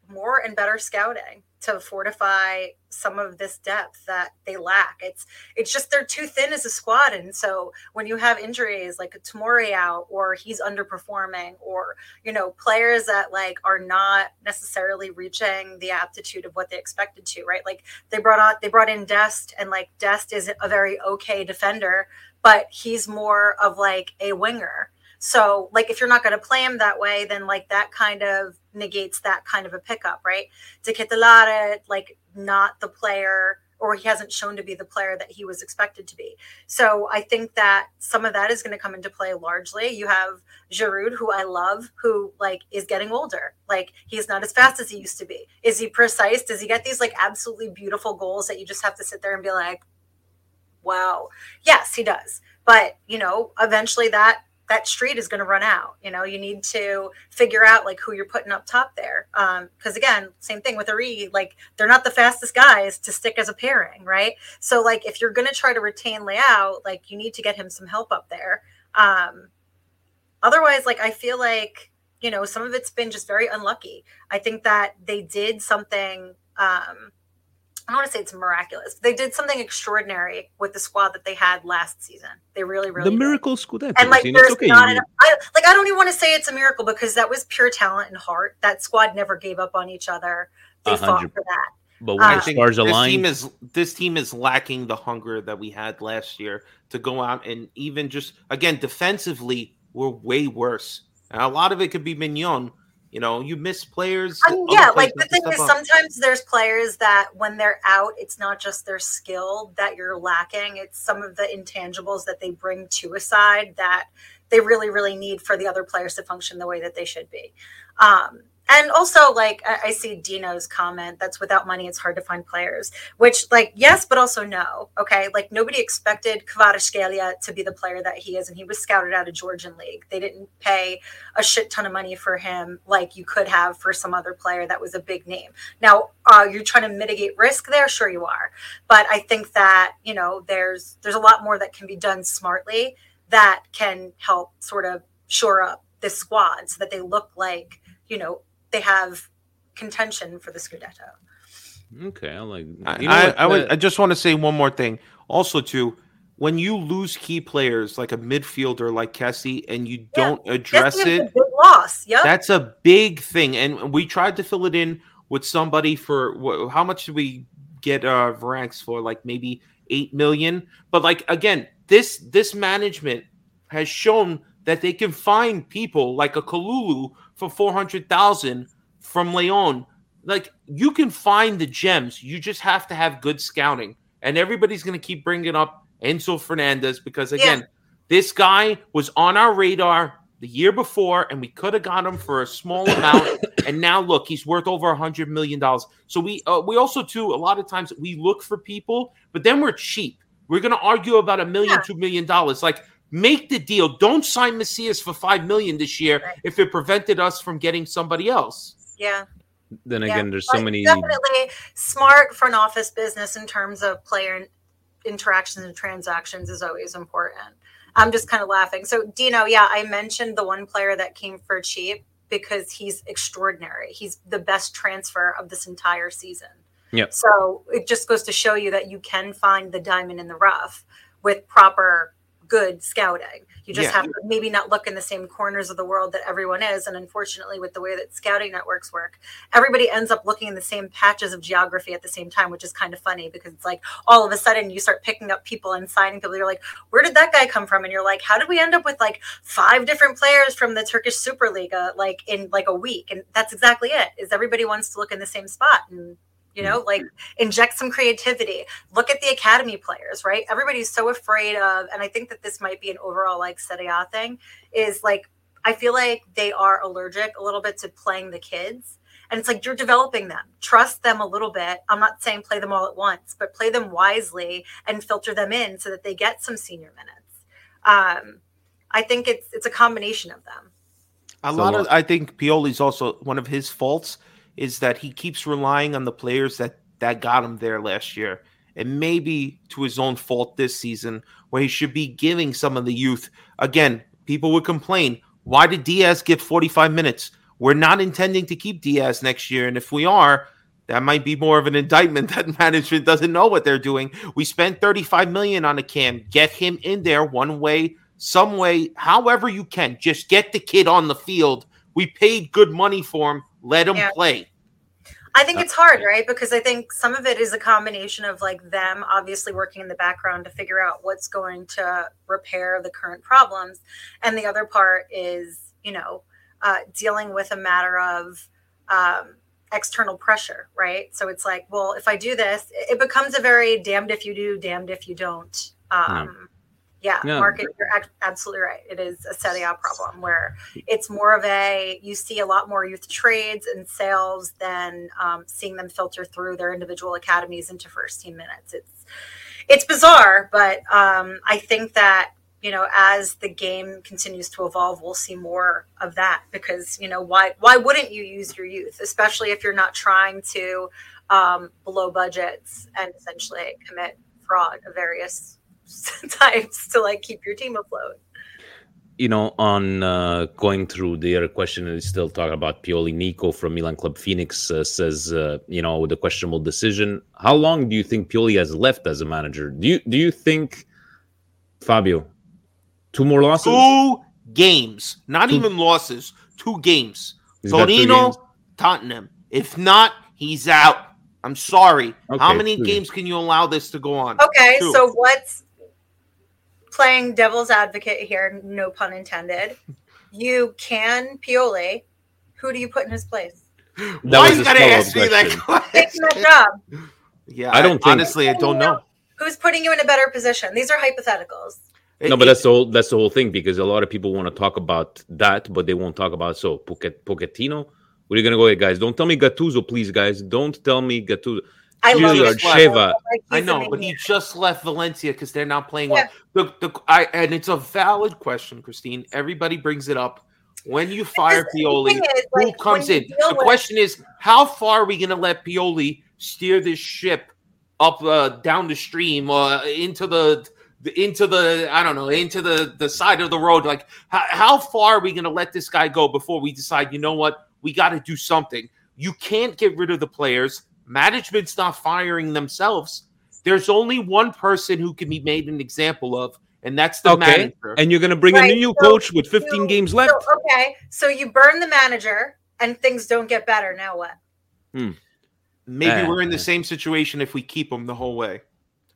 more and better scouting to fortify some of this depth that they lack. It's it's just they're too thin as a squad, and so when you have injuries like a Tomori out, or he's underperforming, or you know players that like are not necessarily reaching the aptitude of what they expected to, right? Like they brought on they brought in Dest, and like Dest is a very okay defender, but he's more of like a winger. So, like, if you're not going to play him that way, then like that kind of negates that kind of a pickup, right? De Ketelaere, like, not the player, or he hasn't shown to be the player that he was expected to be. So, I think that some of that is going to come into play largely. You have Giroud, who I love, who like is getting older. Like, he's not as fast as he used to be. Is he precise? Does he get these like absolutely beautiful goals that you just have to sit there and be like, wow? Yes, he does. But, you know, eventually that that street is going to run out you know? You need to figure out like who you're putting up top there um because again same thing with Ari like they're not the fastest guys to stick as a pairing right? So like if you're going to try to retain layout like you need to get him some help up there. Um otherwise like i feel like you know some of it's been just very unlucky. I think that they did something um I don't want to say it's miraculous. They did something extraordinary with the squad that they had last season. They really, really the did. miracle Scudetto. And like, there's okay. not enough. I, like, I don't even want to say it's a miracle because that was pure talent and heart. That squad never gave up on each other. They fought for that. But when Um, the stars this align, team is this team is lacking the hunger that we had last year to go out and even just again defensively we're way worse. And a lot of it could be Maignan. You know, you miss players. Other yeah, like the thing is, up. sometimes there's players that when they're out, it's not just their skill that you're lacking; it's some of the intangibles that they bring to a side that they really, really need for the other players to function the way that they should be. Um, and also, like I, see Dino's comment, that's without money, it's hard to find players. Which, like, yes, but also no. Okay, like nobody expected Kvaratskhelia to be the player that he is, and he was scouted out of Georgian league. They didn't pay a shit ton of money for him like you could have for some other player that was a big name. Now, uh, you're trying to mitigate risk there, sure you are, but I think that you know there's there's a lot more that can be done smartly that can help sort of shore up this squad so that they look like you know they have contention for the Scudetto. okay, I like. I, You know I, what? I, would, Uh, I just want to say one more thing. Also, too, when you lose key players like a midfielder like Kessie and you don't address That's a it, big loss. Yep. that's a big thing. And we tried to fill it in with somebody for wh- how much did we get uh Vranckx for? Like maybe eight million. But like again, this this management has shown that they can find people like a Kalulu for four hundred thousand from Lyon. Like you can find the gems. You just have to have good scouting. And everybody's going to keep bringing up Enzo Fernandez because again, this guy was on our radar the year before, and we could have got him for a small amount. and now look, he's worth over a hundred million dollars. So we uh, we also too a lot of times we look for people, but then we're cheap. We're going to argue about a million, two million dollars. Like make the deal. Don't sign Messias for five million this year Right. if it prevented us from getting somebody else. Yeah. Then Yeah, again, there's so but many. definitely smart front office business in terms of player interactions and transactions is always important. I'm just kind of laughing. So Dino, yeah, I mentioned the one player that came for cheap because he's extraordinary. He's the best transfer of this entire season. Yep. So it just goes to show you that you can find the diamond in the rough with proper good scouting. You just Yeah. have to maybe not look in the same corners of the world that everyone is. And unfortunately, with the way that scouting networks work, everybody ends up looking in the same patches of geography at the same time, which is kind of funny because it's like all of a sudden you start picking up people and signing people. You're like, where did that guy come from? And you're like, how did we end up with like five different players from the Turkish Superliga like in like a week? And that's exactly it. Is everybody wants to look in the same spot and you know like inject some creativity. Look at the academy players right? Everybody's so afraid of and i think that this might be an overall like Serie A thing is like i feel like they are allergic a little bit to playing the kids and it's like you're developing them. Trust them a little bit. I'm not saying play them all at once but play them wisely and filter them in so that they get some senior minutes. Um i think it's it's a combination of them. A So lot of I think Pioli's also one of his faults is that he keeps relying on the players that that got him there last year, and maybe to his own fault this season, where he should be giving some of the youth. Again, people would complain, why did Diaz get 45 minutes? We're not intending to keep Diaz next year, and if we are, that might be more of an indictment that management doesn't know what they're doing. We spent 35 million on a cam. Get him in there one way, some way, however you can. Just get the kid on the field. We paid good money for him. Let them Yeah. play. I think it's hard, right? Because I think some of it is a combination of like them obviously working in the background to figure out what's going to repair the current problems. And the other part is, you know, uh, dealing with a matter of um, external pressure, right? So it's like, well, if I do this, it it becomes a very damned if you do, damned if you don't. Um, yeah, Yeah. market. You're absolutely right. It is a Serie A problem where it's more of a you see a lot more youth trades and sales than um, seeing them filter through their individual academies into first team minutes. It's it's bizarre, but um, I think that you know as the game continues to evolve, we'll see more of that because you know why why wouldn't you use your youth, especially if you're not trying to um, blow budgets and essentially commit fraud of various types to like keep your team afloat. you know, on uh, going through the other question, and still talking about Pioli. Nico from Milan Club Phoenix uh, says, uh, you know, the questionable decision. How long do you think Pioli has left as a manager? Do you do you think Fabio two more losses? Two games, not Two- even losses. Two games. He's two Torino, games? Tottenham. If not, he's out. I'm sorry. How many two games can you allow this to go on? Okay, Two. so what's playing devil's advocate here? No pun intended. You can Pioli. Who do you put in his place? That Why was you a gotta follow-up me that question. Taking that job. Yeah, I don't think- honestly, I don't know. Who's putting you in a better position? These are hypotheticals. No, but that's the whole that's the whole thing because a lot of people want to talk about that, but they won't talk about so Pocket, Pochettino. Where are you gonna go, with, guys? Don't tell me Gattuso, please, guys. Don't tell me Gattuso. I love Julia this I know, but he just left Valencia because they're not playing Yeah. well. The, the, I, and it's a valid question, Christine. Everybody brings it up. When you fire Pioli, thing is, who comes in? The with- question is, how far are we going to let Pioli steer this ship up uh, down the stream uh, into the the- into the I don't know into the the side of the road? Like, how, how far are we going to let this guy go before we decide? You know what? We got to do something. You can't get rid of the players. Management's not firing themselves. There's only one person who can be made an example of, and that's the Okay, manager. and you're gonna bring Right, a new so coach with 15 you- games left. So, okay, so you burn the manager and things don't get better. Now what? Maybe Uh, we're in the uh. same situation if we keep him the whole way.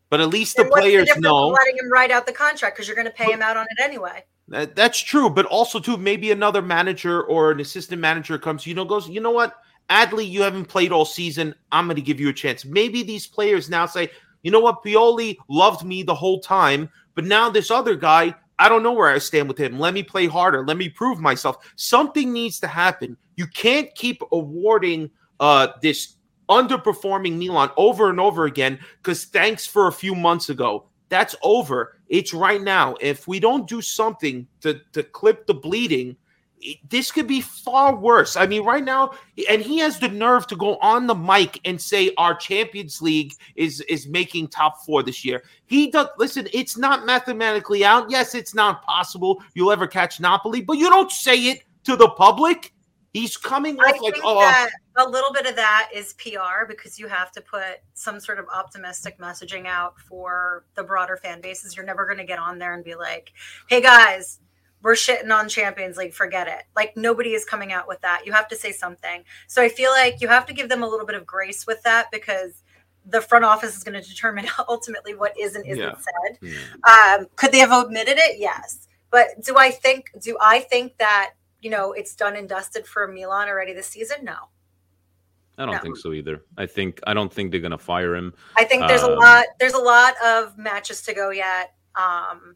But at least the Then what's players difference of know letting him write out the contract because you're going to pay him out on it anyway. that that's true. But also, too, maybe another manager or an assistant manager comes, you know, goes, you know what, Adli, you haven't played all season. I'm going to give you a chance. Maybe these players now say, you know what, Pioli loved me the whole time, but now this other guy, I don't know where I stand with him. Let me play harder. Let me prove myself. Something needs to happen. You can't keep awarding uh, this underperforming Milan over and over again because thanks for a few months ago. That's over. It's right now. If we don't do something to, to clip the bleeding, this could be far worse. I mean, right now, and he has the nerve to go on the mic and say our Champions League is is making top four this year. He does. Listen, it's not mathematically out. Yes, it's not possible you'll ever catch Napoli, but you don't say it to the public. He's coming off like oh. a little bit of that is PR because you have to put some sort of optimistic messaging out for the broader fan bases. You're never going to get on there and be like, "Hey guys, we're shitting on Champions League, forget it. Like nobody is coming out with that. You have to say something. So I feel like you have to give them a little bit of grace with that because the front office is going to determine ultimately what is and isn't yeah. said. Yeah. Um, could they have omitted it? Yes. But do I think do I think that you know it's done and dusted for Milan already this season? No. I don't no. think so either. I think I don't think they're going to fire him. I think there's um, a lot there's a lot of matches to go yet. Um,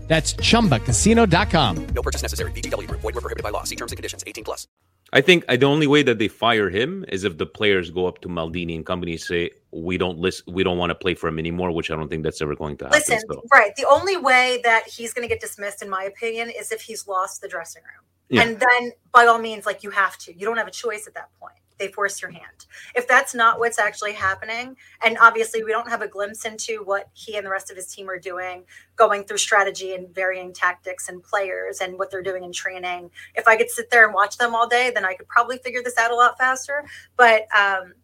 That's ChumbaCasino.com. No purchase necessary. VGW. Void were prohibited by law. See terms and conditions. 18 plus. I think uh, the only way that they fire him is if the players go up to Maldini and company say, we don't list, we don't want to play for him anymore, which I don't think that's ever going to happen. Listen, so. right. The only way that he's going to get dismissed, in my opinion, is if he's lost the dressing room. Yeah. And then by all means, like you have to. You don't have a choice at that point they force your hand. If that's not what's actually happening, and obviously we don't have a glimpse into what he and the rest of his team are doing, going through strategy and varying tactics and players and what they're doing in training. If I could sit there and watch them all day, then I could probably figure this out a lot faster. But um,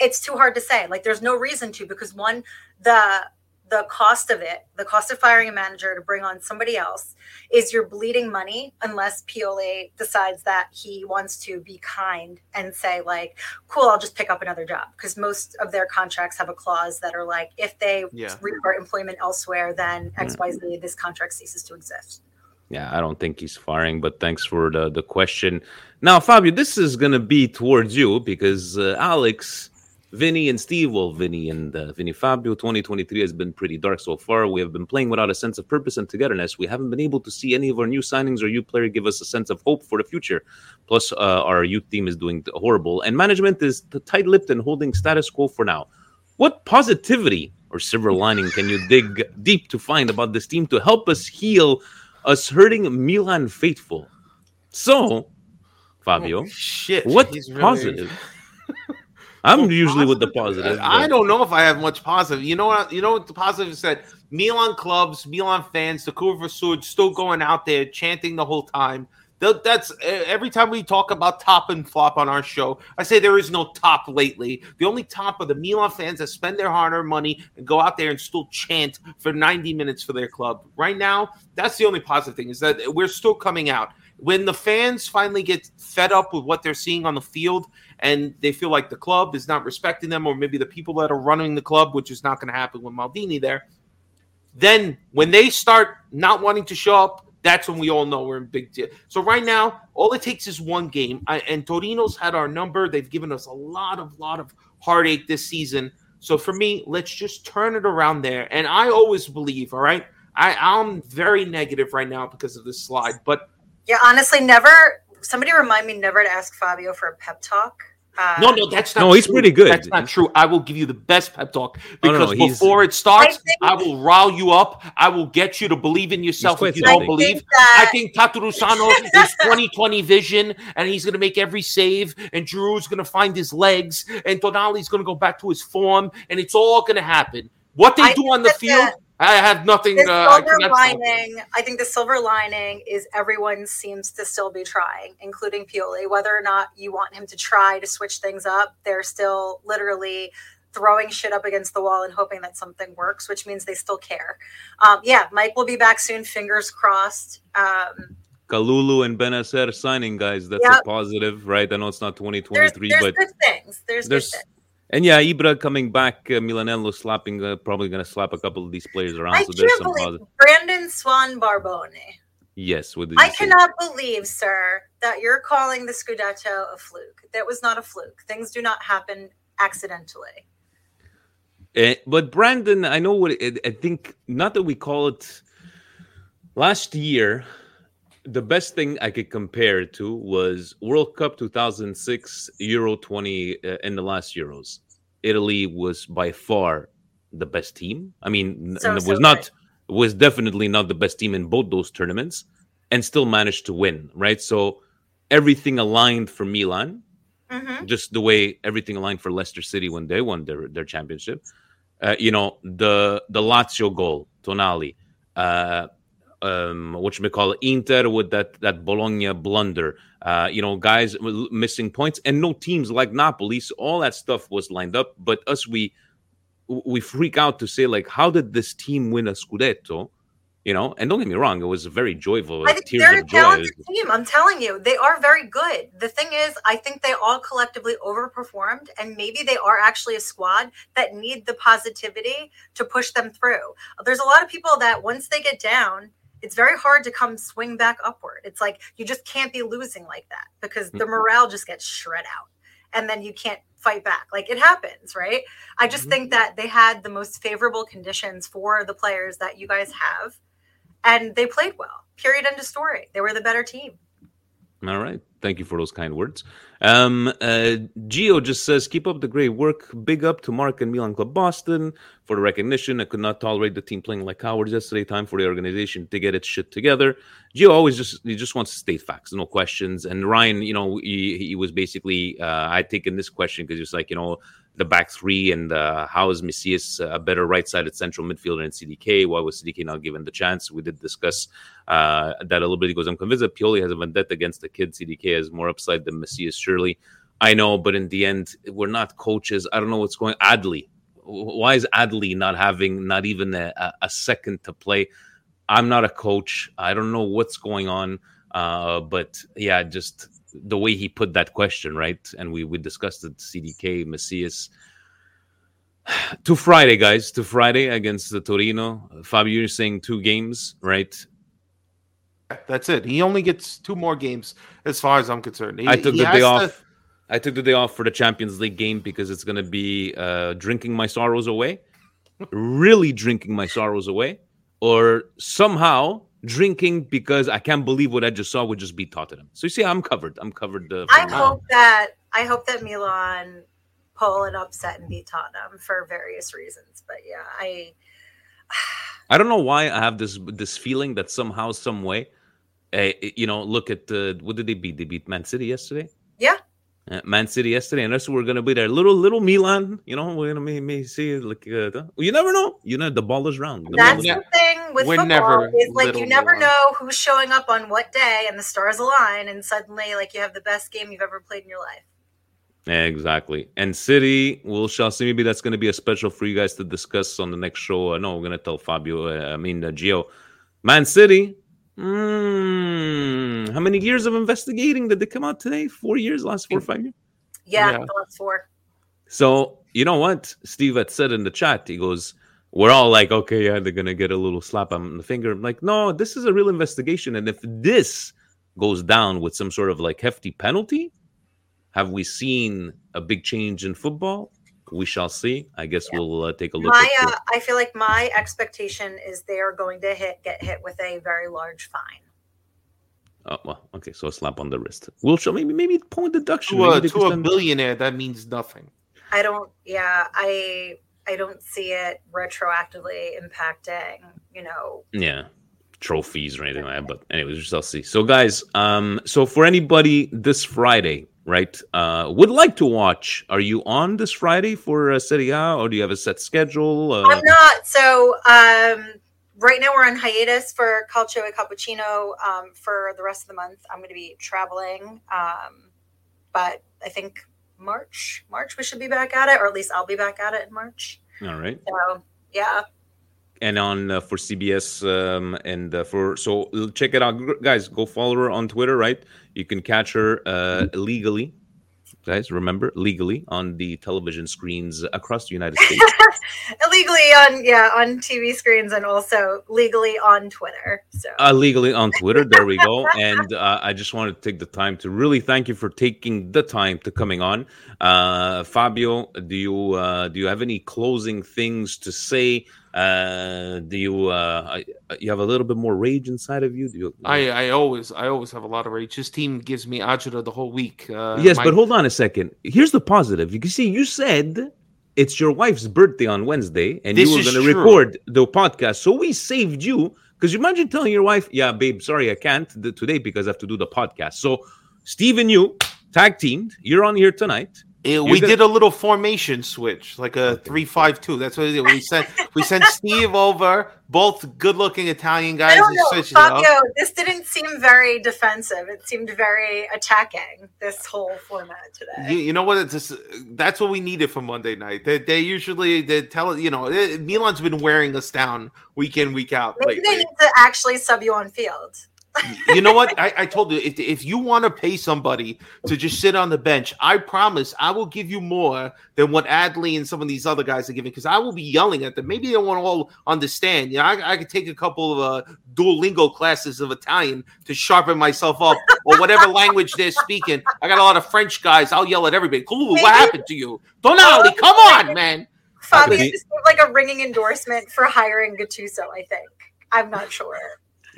it's too hard to say. Like there's no reason to because one, the the cost of it, the cost of firing a manager to bring on somebody else, is you're bleeding money unless Pioli decides that he wants to be kind and say like, "Cool, I'll just pick up another job." Because most of their contracts have a clause that are like, if they yeah. restart employment elsewhere, then X Y Z this contract ceases to exist. Yeah, I don't think he's firing, but thanks for the the question. Now, Fabio, this is going to be towards you because uh, Alex Vinny and Steve, well, Vinny and uh, Vinny Fabio, 2023 has been pretty dark so far. We have been playing without a sense of purpose and togetherness. We haven't been able to see any of our new signings or youth player give us a sense of hope for the future. Plus, uh, our youth team is doing horrible, and management is tight-lipped and holding status quo for now. What positivity or silver lining can you dig deep to find about this team to help us heal us hurting Milan faithful? So, Fabio, oh, shit, what positive? I'm usually positive? with the positive. I don't know if I have much positive. You know what? You know what the positive said? Milan clubs, Milan fans, the Curva Sud still going out there chanting the whole time. That's every time we talk about top and flop on our show. I say there is no top lately. The only top are the Milan fans that spend their hard earned money and go out there and still chant for 90 minutes for their club. Right now, that's the only positive thing is that we're still coming out. When the fans finally get fed up with what they're seeing on the field and they feel like the club is not respecting them, or maybe the people that are running the club, which is not going to happen with Maldini there. Then when they start not wanting to show up, that's when we all know we're in big deal. So right now, all it takes is one game, I, and Torino's had our number. They've given us a lot of lot of heartache this season. So for me, let's just turn it around there. And I always believe, all right, I, I'm very negative right now because of this slide, but yeah, honestly, never. Somebody remind me never to ask Fabio for a pep talk. Uh, no, no, that's not. No, he's true. pretty good. That's not true. I will give you the best pep talk because oh, no, before it starts, I, think, I, will rile you up. I will get you to believe in yourself if you don't believe. That... I think Tatarusanu is 2020 vision, and he's going to make every save, and Drew's going to find his legs, and Tonali's going to go back to his form, and it's all going to happen. What they I do on the field. That I have nothing. The uh, silver lining, I think the silver lining is everyone seems to still be trying, including Pioli. Whether or not you want him to try to switch things up, they're still literally throwing shit up against the wall and hoping that something works, which means they still care. Um, yeah, Mike will be back soon. Fingers crossed. Um, Kalulu and Bennacer signing, guys. That's Yep. a positive, right? I know it's not There's, 2023, there's but good things. There's, there's good things. And yeah, Ibra coming back, uh, Milanello slapping, uh, probably going to slap a couple of these players around. I so there's some believe positive. Brandon Swan Barbone. Yes, with the I cannot believe, sir, that you're calling the Scudetto a fluke. That was not a fluke. Things do not happen accidentally. Eh, but Brandon, I know what I think. Not that we call it. Last year, the best thing I could compare it to was World Cup 2006, Euro 20, uh, in the last Euros. Italy was by far the best team. I mean, So, it so was not was definitely not the best team in both those tournaments, and still managed to win. Right, so everything aligned for Milan Mm-hmm. just the way everything aligned for Leicester City when they won their their championship. Uh, you know the the Lazio goal, Tonali, uh, um, what you call Inter with that that Bologna blunder. Uh, you know, guys missing points and no teams like Napoli. So all that stuff was lined up, but us we we freak out to say like, how did this team win a Scudetto? You know, and don't get me wrong, it was very joyful. I think they're a of joy. talented team. I'm telling you, they are very good. The thing is, I think they all collectively overperformed, and maybe they are actually a squad that need the positivity to push them through. There's a lot of people that once they get down, it's very hard to come swing back upward. It's like you just can't be losing like that because the Mhm. morale just gets shred out, and then you can't fight back. Like it happens, right? I just think that they had the most favorable conditions for the players that you guys have and they played well. Period. End of story. They were the better team. All right. Thank you for those kind words. Um, uh, Gio just says, keep up the great work. Big up to Mark and Milan Club Boston for the recognition. I could not tolerate the team playing like cowards yesterday. Time for the organization to get its shit together. Gio always just he just wants to state facts, no questions. And Ryan, you know, he, he was basically uh, I taken this question because it's like you know the back three and uh, how is Messias a better right-sided central midfielder in CDK? Why was CDK not given the chance? We did discuss uh, that a little bit. He goes, I'm convinced that Pioli has a vendetta against the kid. CDK has more upside than Messias, surely. I know, but in the end, we're not coaches. I don't know what's going. Adli, why is Adli not having not even a, a- a second to play? I'm not a coach. I don't know what's going on. Uh, but yeah, just the way he put that question, right? And we we discussed it. CDK, Messias. To Friday, guys. To Friday against the Torino. Fabio, you're saying two games, right? That's it. He only gets two more games, as far as I'm concerned. He- I took the day to- off. I took the day off for the Champions League game because it's going to be uh, drinking my sorrows away, really drinking my sorrows away, or somehow drinking because I can't believe what I just saw would just beat Tottenham. So you see, I'm covered. I'm covered. Uh, I hope that I hope that Milan pull an upset and beat Tottenham for various reasons. But yeah, I I don't know why I have this this feeling that somehow, some way, uh, you know, look at uh, what did they beat? They beat Man City yesterday. yeah. Uh, Man City yesterday, and that's we're gonna be there. Little little Milan, you know, we're gonna may, may see like uh, you never know. You know, the ball is round. The That's the thing with We're football never is like you never Milan. know who's showing up on what day, and the stars align, and suddenly like you have the best game you've ever played in your life. Exactly. And City, we'll shall see. Maybe that's gonna be a special for you guys to discuss on the next show. Uh, no, we're gonna tell Fabio. Uh, I mean, uh, Gio. Man City. Mm, how many years of investigating did they come out today? Four years, last four or five years. Yeah, Yeah. the last four. So you know what Steve had said in the chat. He goes, "We're all like, okay, yeah, they're gonna get a little slap on the finger." I'm like, no, this is a real investigation, and if this goes down with some sort of like hefty penalty, have we seen a big change in football? We shall see. I guess we'll uh, take a look. My, at uh, I feel like my expectation is they are going to hit get hit with a very large fine. Oh well, okay. So a slap on the wrist. We'll show maybe maybe point deduction. To Maybe a, to a send- billionaire, that means nothing. I don't. Yeah, I I don't see it retroactively impacting. You know, yeah trophies or anything like that but anyways we shall see so guys um so for anybody this friday right uh would like to watch are you on this friday for uh, serie a or do you have a set schedule uh, I'm not. So um, right now we're on hiatus for Calcio e Cappuccino. Um, for the rest of the month, I'm going to be traveling. Um, but I think March, March we should be back at it, or at least I'll be back at it in March. all right So yeah, and on uh, for CBS um, and uh, for so check it out, guys. Go follow her on Twitter, right? You can catch her uh, legally, guys. Remember, legally on the television screens across the United States. Illegally on yeah on TV screens and also legally on Twitter. So uh, legally on Twitter. There we go. And uh, I just wanted to take the time to really thank you for taking the time to coming on. Uh, Fabio, do you uh, do you have any closing things to say? Uh, do you uh, you have a little bit more rage inside of you? Do you I, I always I always have a lot of rage. This team gives me agita the whole week. Uh, yes, my- but hold on a second. Here's the positive. You can see you said it's your wife's birthday on Wednesday, and This you were going to record the podcast. So we saved you because you imagine telling your wife, "Yeah, babe, sorry, I can't today because I have to do the podcast." So Steve and you tag teamed. You're on here tonight. You're we gonna- did a little formation switch, like a three-five-two. That's what we did. We sent we sent Steve over, both good-looking Italian guys. I don't know, switched it up. Fabio. This didn't seem very defensive. It seemed very attacking. This whole format today. You, you know what? It's just, that's what we needed for Monday night. They, they usually they tell you know Milan's been wearing us down week in week out Maybe they need to actually sub you on field. You know what? I, I told you if, if you want to pay somebody to just sit on the bench, I promise I will give you more than what Adli and some of these other guys are giving because I will be yelling at them. Maybe they won't all understand. You know, I, I could take a couple of uh, Duolingo classes of Italian to sharpen myself up or whatever language they're speaking. I got a lot of French guys. I'll yell at everybody. Kulu, what happened to you? Donali, come on, man. Fabio, this seemed like a ringing endorsement for hiring Gattuso. I think. I'm not sure.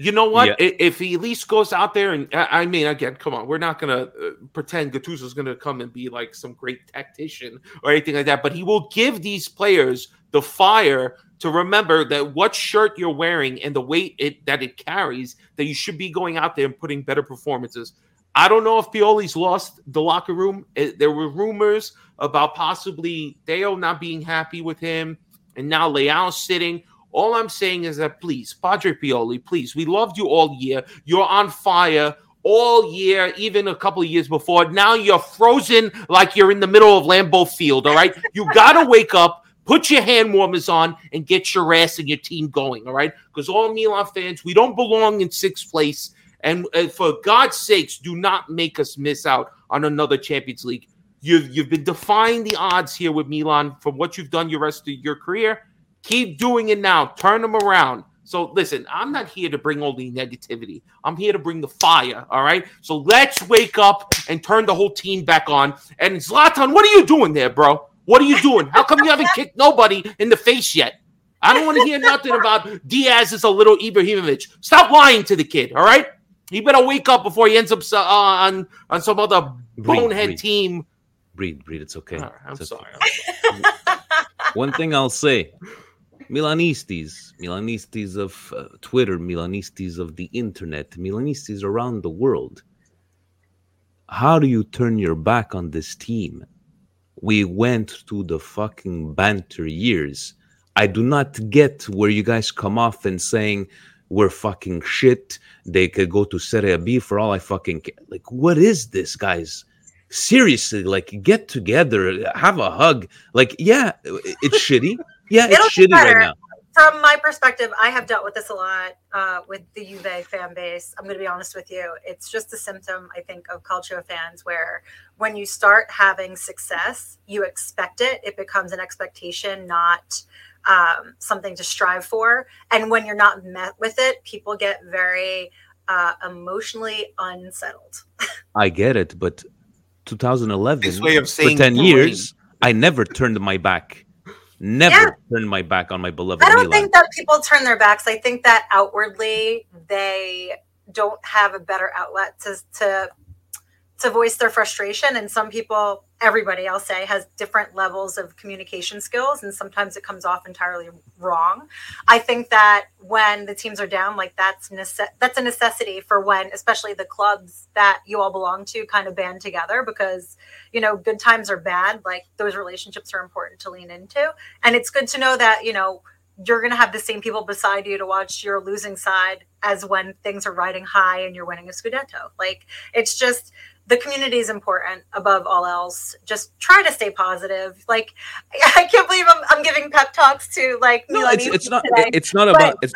You know what? Yeah. If he at least goes out there and I mean, again, come on, we're not gonna uh, pretend Gattuso's gonna come and be like some great tactician or anything like that, but he will give these players the fire to remember that what shirt you're wearing and the weight it that it carries, that you should be going out there and putting better performances. I don't know if Pioli's lost the locker room. Eh, There were rumors about possibly Deo not being happy with him, and now Leao sitting. All I'm saying is that please, Padre Pioli, please, we loved you all year. You're on fire all year, even a couple of years before. Now you're frozen like you're in the middle of Lambeau Field. All right, you gotta wake up. Put your hand warmers on and get your ass and your team going, all right? Because all Milan fans, we don't belong in sixth place. And uh, for God's sakes, do not make us miss out on another Champions League. You've you've been defying the odds here with Milan from what you've done your rest of your career. Keep doing it now. Turn them around. So listen, I'm not here to bring all the negativity. I'm here to bring the fire. All right. So let's wake up and turn the whole team back on. And Zlatan, what are you doing there, bro? What are you doing? How come you haven't kicked nobody in the face yet? I don't want to hear nothing about Diaz is a little Ibrahimovic. Stop lying to the kid. All right. He better wake up before he ends up uh, on on some other Breathe, bonehead breathe. team. breathe, breathe. It's okay. Right, I'm It's okay. sorry. One thing I'll say Milanistas, Milanistas of uh, Twitter, Milanistas of the internet, Milanistas around the world. How do you turn your back on this team? We went through the fucking banter years. I do not get where you guys come off and saying we're fucking shit. They could go to Serie B for all I fucking care. Like, what is this, guys? Seriously, like, get together, have a hug. Like, yeah, it's shitty. Yeah, It'll it's be shitty right better. now. From my perspective, I have dealt with this a lot uh, with the Juve fan base. I'm going to be honest with you. It's just a symptom, I think, of Calcio fans where when you start having success, you expect it. It becomes an expectation, not um, something to strive for. And when you're not met with it, people get very uh, emotionally unsettled. I get it, but 2011 His way of for saying 10 bullying. years, I never turned my back. Never Yeah. turned my back on my beloved I don't Milan. think that people turn their backs. I think that outwardly they don't have a better outlet to to to voice their frustration. And some people, everybody, I'll say, has different levels of communication skills, and sometimes it comes off entirely wrong. I think that when the teams are down, like that's nece- that's a necessity for when, especially the clubs that you all belong to, kind of band together because you know good times are bad. Like those relationships are important to lean into, and it's good to know that you know you're going to have the same people beside you to watch your losing side as when things are riding high and you're winning a scudetto. Like it's just the community is important above all else. Just try to stay positive. Like I can't believe I'm, I'm giving pep talks to like No, it's, it's not. today, It's not but about. It's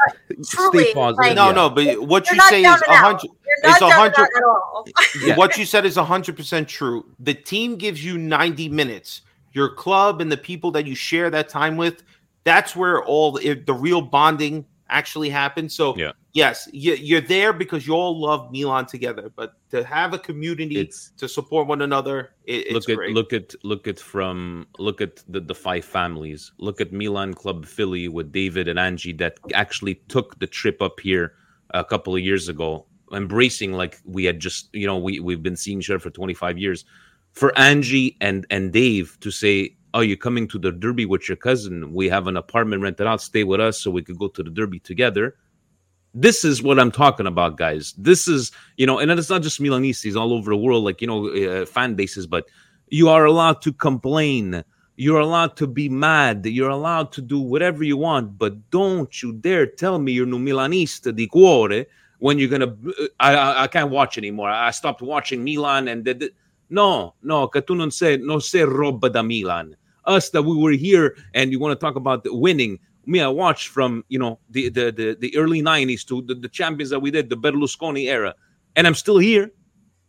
truly, stay positive. like, No, yeah. no, but what you're you say is a hundred. You're It's a hundred. out at all. Yeah. What you said is hundred percent true. The team gives you ninety minutes. Your club and the people that you share that time with, that's where all the, the real bonding actually happens. So Yeah. Yes, you, you're there because you all love Milan together. But to have a community It's- to support one another, it, it's look at great. look at look at from look at the, the five families look at milan club philly with david and angie that actually took the trip up here a couple of years ago embracing like we had just you know we, we've been seeing each other for 25 years for angie and and dave to say oh you're coming to the derby with your cousin we have an apartment rented out stay with us so we could go to the derby together this is what I'm talking about, guys. This is, you know, and it's not just Milanistas all over the world, like, you know, uh, fan bases, but you are allowed to complain. You're allowed to be mad. You're allowed to do whatever you want, but don't you dare tell me you're no Milanista di cuore when you're gonna. I, I, I can't watch anymore. I stopped watching Milan, and the, no, no, che tu non sei, non sei roba da Milan. Us that we were here, and you want to talk about winning me i watched from you know the the the, the early 90s to the, the champions that we did the berlusconi era. And i'm still here.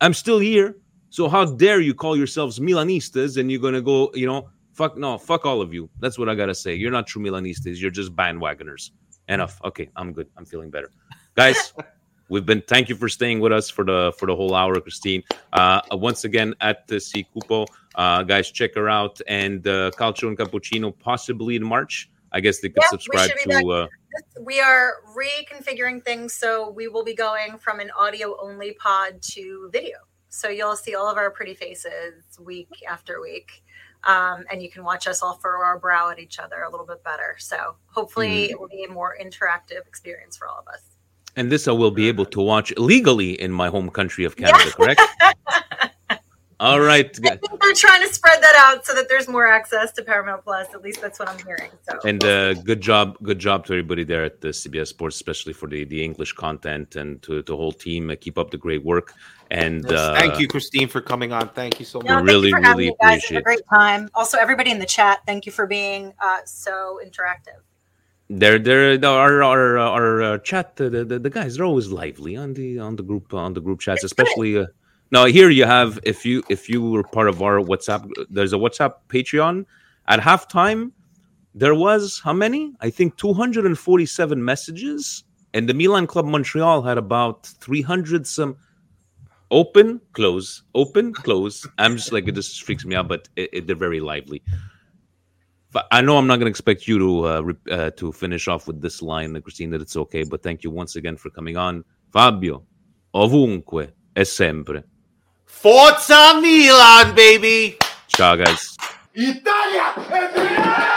I'm still here. So how dare you call yourselves milanistas and you're gonna go you know fuck no fuck all of you. That's what i gotta say. You're not true milanistas. You're just bandwagoners. Enough. Okay i'm good. I'm feeling better. Guys we've been thank you for staying with us for the for the whole hour christine. Uh once again at the c cupo uh guys check her out. And uh calcio and cappuccino possibly in march I guess they could Yeah, we subscribe should to. Uh, we are reconfiguring things so we will be going from an audio only pod to video so you'll see all of our pretty faces week after week um, and you can watch us all furrow our brow at each other a little bit better so hopefully Mhm. it will be a more interactive experience for all of us and this I will be able to watch legally in my home country of Canada, correct? All right, I think they're trying to spread that out so that there's more access to Paramount Plus. At least that's what I'm hearing. So and uh, good job, good job to everybody there at the CBS Sports, especially for the, the English content and to the whole team. Uh, keep up the great work. And Yes, uh, thank you, Christine, for coming on. Thank you so much. No, thank really, you for having really me, guys. Have a great time. Also, everybody in the chat, thank you for being uh, so interactive. They're they're the- our our our uh, chat. Uh, the, the the guys are always lively on the on the group on the group chats, especially. Now here you have if you if you were part of our WhatsApp. There's a WhatsApp Patreon. At halftime, there was how many? I think 247 messages, and the Milan Club Montreal had about 300 some. Open, close, open, close. I'm just like it just freaks me out, but it, it, they're very lively. But I know I'm not going to expect you to uh, re- uh, to finish off with this line, Christine, that it's okay. But thank you once again for coming on, Fabio. Ovunque e sempre. Forza Milan, baby! Ciao, guys. Italia!